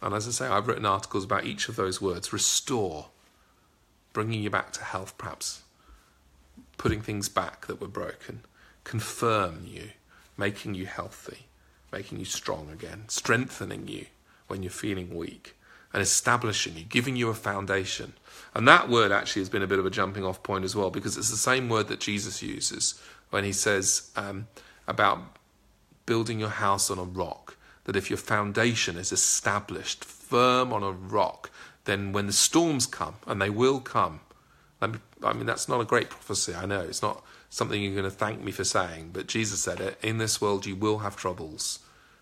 And as I say, I've written articles about each of those words. Restore, bringing you back to health, perhaps, putting things back that were broken, confirm you, making you healthy, making you strong again, strengthening you when you're feeling weak, and establishing you, giving you a foundation. And that word actually has been a bit of a jumping off point as well, because it's the same word that Jesus uses when he says um, about building your house on a rock. That if your foundation is established firm on a rock, then when the storms come, and they will come, I mean, that's not a great prophecy, I know. It's not something you're going to thank me for saying, but Jesus said it in this world you will have troubles.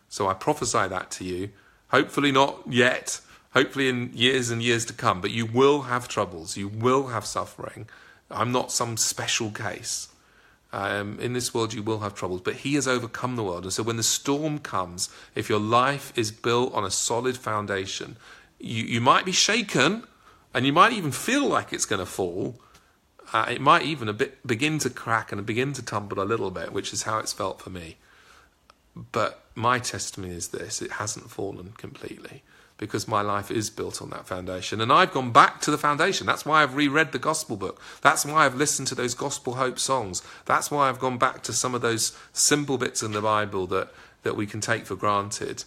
So I prophesy that to you. Hopefully, not yet, hopefully in years and years to come. But you will have troubles, you will have suffering. I'm not some special case. Um, in this world, you will have troubles, but He has overcome the world. And so, when the storm comes, if your life is built on a solid foundation, you, you might be shaken and you might even feel like it's going to fall. Uh, it might even a bit begin to crack and begin to tumble a little bit, which is how it's felt for me. But my testimony is this it hasn't fallen completely because my life is built on that foundation. And I've gone back to the foundation. That's why I've reread the gospel book. That's why I've listened to those gospel hope songs. That's why I've gone back to some of those simple bits in the Bible that, that we can take for granted.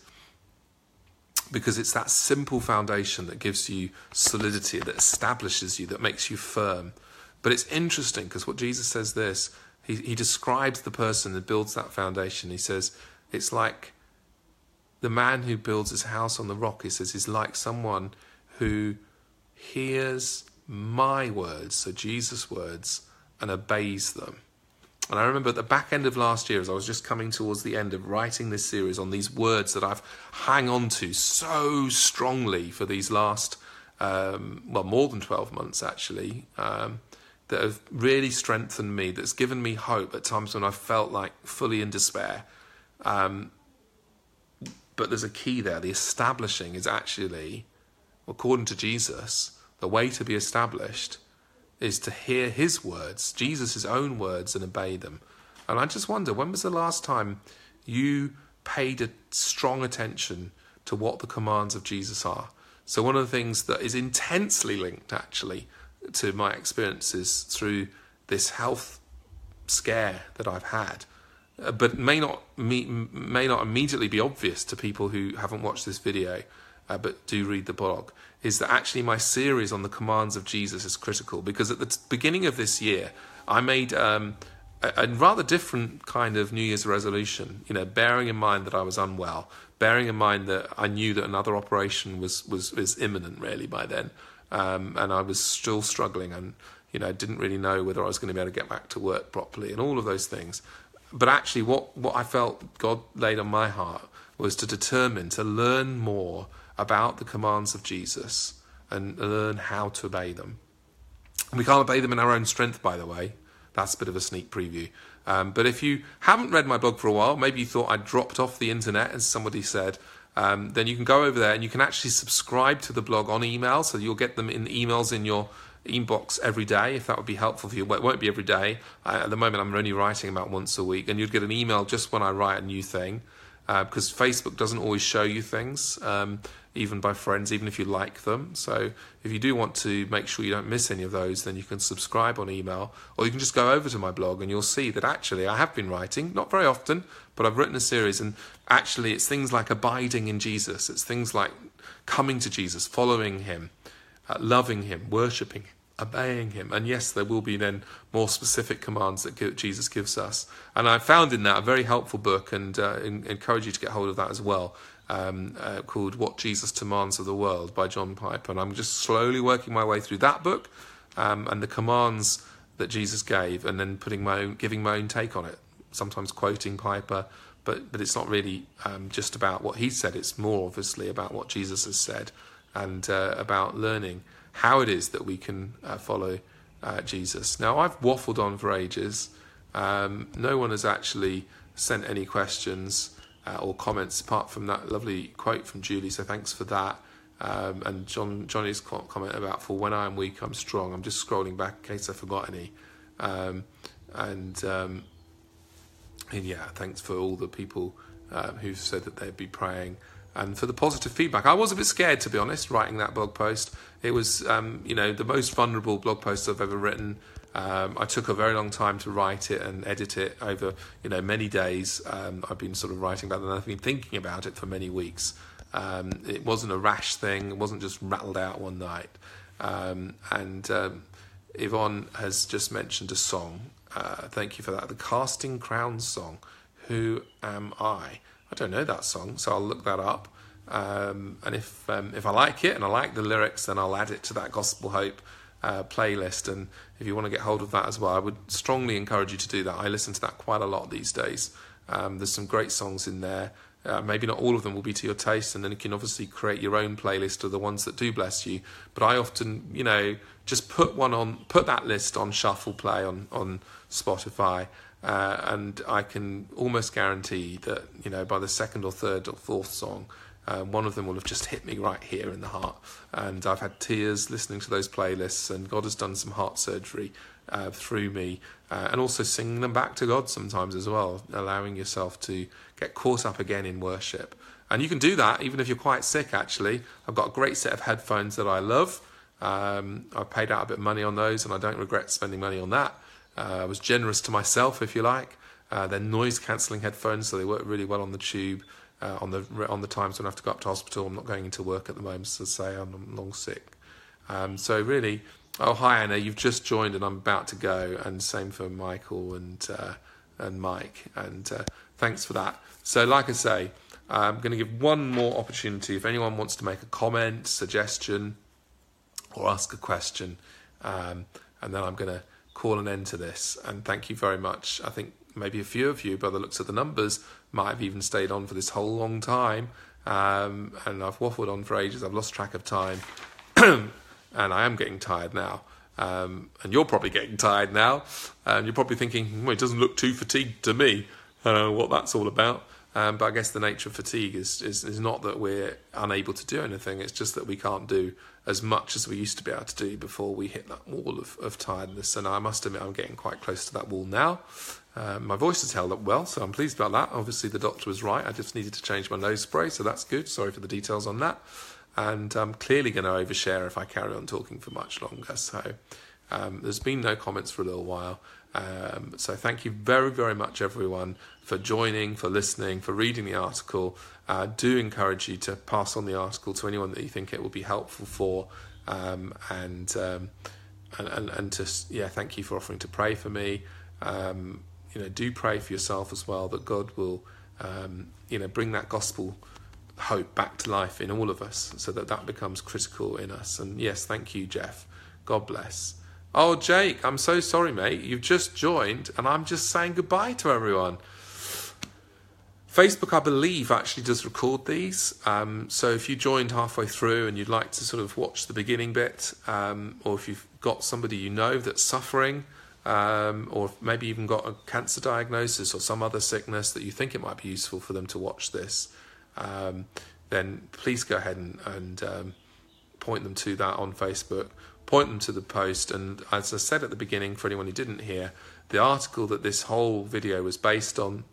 Because it's that simple foundation that gives you solidity, that establishes you, that makes you firm. But it's interesting because what Jesus says this, he, he describes the person that builds that foundation. He says, it's like the man who builds his house on the rock, he says, is like someone who hears my words, so Jesus' words, and obeys them. And I remember at the back end of last year, as I was just coming towards the end of writing this series on these words that I've hung on to so strongly for these last, um, well, more than 12 months actually, um, that have really strengthened me, that's given me hope at times when I felt like fully in despair. Um, but there's a key there. The establishing is actually, according to Jesus, the way to be established is to hear his words, Jesus' own words, and obey them. And I just wonder, when was the last time you paid a strong attention to what the commands of Jesus are? So, one of the things that is intensely linked actually to my experiences through this health scare that I've had, but may not may not immediately be obvious to people who haven't watched this video, uh, but do read the blog, is that actually my series on the commands of Jesus is critical because at the t- beginning of this year, I made um, a, a, rather different kind of New Year's resolution. You know, bearing in mind that I was unwell, bearing in mind that I knew that another operation was was, was imminent really by then, um, and I was still struggling and you know didn't really know whether I was going to be able to get back to work properly and all of those things. But actually, what what I felt God laid on my heart was to determine to learn more about the commands of Jesus and learn how to obey them. We can't obey them in our own strength, by the way. That's a bit of a sneak preview. Um, but if you haven't read my blog for a while, maybe you thought I dropped off the internet, as somebody said, um, then you can go over there and you can actually subscribe to the blog on email. So you'll get them in emails in your inbox every day, if that would be helpful for you. Well, it won't be every day. Uh, at the moment, I'm only writing about once a week, and you'd get an email just when I write a new thing. Uh, because Facebook doesn't always show you things. Um, even by friends, even if you like them. So if you do want to make sure you don't miss any of those, then you can subscribe on email, or you can just go over to my blog and you'll see that actually I have been writing, not very often, but I've written a series, and actually it's things like abiding in Jesus, it's things like coming to Jesus, following Him, uh, loving Him, worshipping obeying him. And yes, there will be then more specific commands that Jesus gives us. And I found in that a very helpful book and uh, encourage you to get hold of that as well um, uh, called What Jesus Demands of the World by John Piper. And I'm just slowly working my way through that book um, and the commands that Jesus gave, and then putting my own, giving my own take on it. Sometimes quoting Piper, but but it's not really um, just about what he said. It's more obviously about what Jesus has said, and uh, about learning how it is that we can uh, follow uh, Jesus. Now I've waffled on for ages. Um, no one has actually sent any questions uh, or comments apart from that lovely quote from Julie. So thanks for that. Um, and John Johnny's comment about for when I am weak, I'm strong. I'm just scrolling back in case I forgot any. Um, and, um, and yeah, thanks for all the people uh, who've said that they'd be praying and for the positive feedback. I was a bit scared to be honest writing that blog post. It was um, you know the most vulnerable blog post I've ever written. Um, I took a very long time to write it and edit it over, you know, many days. Um, I've been sort of writing about it and I've been thinking about it for many weeks. Um, it wasn't a rash thing. It wasn't just rattled out one night. Um, and um, Yvonne has just mentioned a song. Uh, thank you for that. The Casting Crowns song. Who am I? I don't know that song, so I'll look that up. Um, and if if I like it and I like the lyrics, then I'll add it to that Gospel Hope uh, playlist. And if you want to get hold of that as well, I would strongly encourage you to do that. I listen to that quite a lot these days. Um, there's some great songs in there. Uh, maybe not all of them will be to your taste, and then you can obviously create your own playlist of the ones that do bless you. But I often, you know, just put one on, put that list on shuffle play on on Spotify, uh, and I can almost guarantee that you know by the second or third or fourth song, um, one of them will have just hit me right here in the heart. And I've had tears listening to those playlists, and God has done some heart surgery uh, through me. Uh, and also singing them back to God sometimes as well, allowing yourself to get caught up again in worship. And you can do that even if you're quite sick, actually. I've got a great set of headphones that I love. Um, I've paid out a bit of money on those, and I don't regret spending money on that. Uh, I was generous to myself, if you like. Uh, they're noise cancelling headphones, so they work really well on the tube uh, on the on the times when I have to go up to hospital. I'm not going into work at the moment, so say I'm long sick. Um, so really, oh hi Anna, you've just joined and I'm about to go, and same for Michael and uh, and Mike, and uh, thanks for that. So like I say, I'm going to give one more opportunity if anyone wants to make a comment, suggestion, or ask a question. Um, and then I'm going to call an end to this. And thank you very much. I think maybe a few of you, by the looks of the numbers, might have even stayed on for this whole long time. Um, and I've waffled on for ages. I've lost track of time. and I am getting tired now. Um, and you're probably getting tired now. And you're probably thinking, well, it doesn't look too fatigued to me. I don't know what that's all about. Um, but I guess the nature of fatigue is, is, is not that we're unable to do anything. It's just that we can't do as much as we used to be able to do before we hit that wall of, of tiredness. And I must admit, I'm getting quite close to that wall now. Um, my voice has held up well, so I'm pleased about that. Obviously, the doctor was right. I just needed to change my nose spray, so that's good. Sorry for the details on that. And I'm clearly going to overshare if I carry on talking for much longer. So um, there's been no comments for a little while. Um, so thank you very, very much, everyone, for joining, for listening, for reading the article. Uh, do encourage you to pass on the article to anyone that you think it will be helpful for, um, and, um, and, and and to yeah, thank you for offering to pray for me. Um, you know, do pray for yourself as well that God will um, you know bring that gospel hope back to life in all of us, so that that becomes critical in us. And yes, thank you, Jeff. God bless. Oh, Jake, I'm so sorry, mate. You've just joined, and I'm just saying goodbye to everyone. Facebook, I believe, actually does record these. Um, so if you joined halfway through and you'd like to sort of watch the beginning bit, um, or if you've got somebody you know that's suffering, um, or maybe even got a cancer diagnosis or some other sickness that you think it might be useful for them to watch this, um, then please go ahead and, and um, point them to that on Facebook point them to the post. And as I said at the beginning, for anyone who didn't hear, the article that this whole video was based on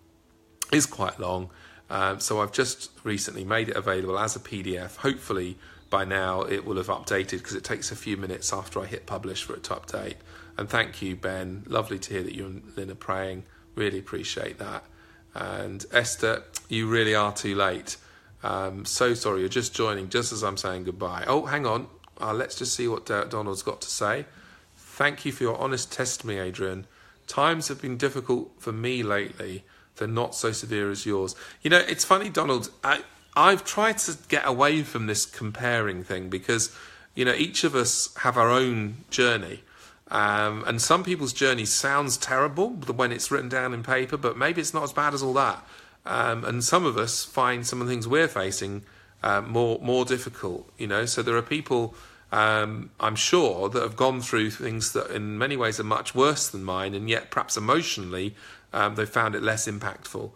is quite long. Um, so I've just recently made it available as a PDF. Hopefully by now it will have updated because it takes a few minutes after I hit publish for it to update. And thank you, Ben. Lovely to hear that you and Lynn are praying. Really appreciate that. And Esther, you really are too late. Um, so sorry, you're just joining just as I'm saying goodbye. Oh, hang on. Uh, let's just see what Donald's got to say. Thank you for your honest testimony, Adrian. Times have been difficult for me lately. They're not so severe as yours. You know, it's funny, Donald. I, I've tried to get away from this comparing thing because, you know, each of us have our own journey. Um, and some people's journey sounds terrible when it's written down in paper, but maybe it's not as bad as all that. Um, and some of us find some of the things we're facing uh, more more difficult. You know, so there are people um, I'm sure that have gone through things that in many ways are much worse than mine, and yet perhaps emotionally um, they found it less impactful.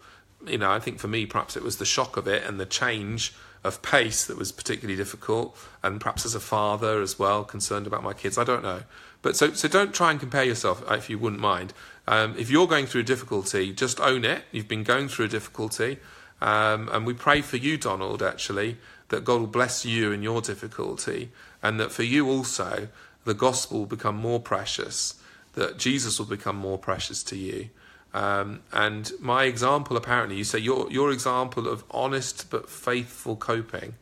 You know, I think for me, perhaps it was the shock of it and the change of pace that was particularly difficult, and perhaps as a father as well, concerned about my kids. I don't know, but so so don't try and compare yourself uh, if you wouldn't mind. Um, if you're going through a difficulty, just own it. You've been going through a difficulty. Um, and we pray for you, Donald, actually, that God will bless you in your difficulty, and that for you also, the gospel will become more precious, that Jesus will become more precious to you. Um, and my example, apparently, you say your your example of honest but faithful coping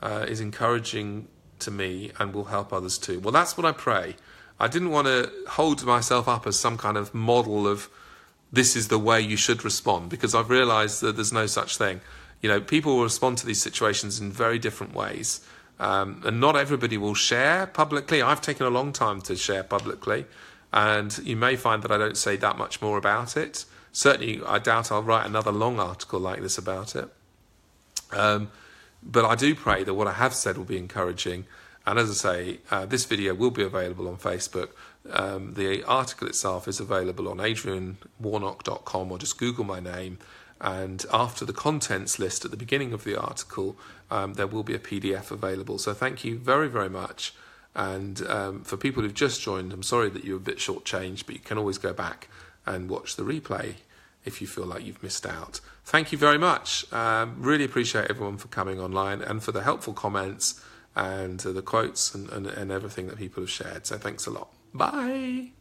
uh, is encouraging to me and will help others too. Well, that's what I pray. I didn't want to hold myself up as some kind of model of this is the way you should respond because I've realized that there's no such thing. You know, people will respond to these situations in very different ways. Um, and not everybody will share publicly. I've taken a long time to share publicly, and you may find that I don't say that much more about it. Certainly, I doubt I'll write another long article like this about it. Um, but I do pray that what I have said will be encouraging. And as I say, uh, this video will be available on Facebook. Um, the article itself is available on adrianwarnock.com or just Google my name. And after the contents list at the beginning of the article, um, there will be a PDF available. So thank you very, very much. And um, for people who've just joined, I'm sorry that you're a bit shortchanged, but you can always go back and watch the replay if you feel like you've missed out. Thank you very much. Um, really appreciate everyone for coming online and for the helpful comments and uh, the quotes and, and, and everything that people have shared. So thanks a lot. Bye.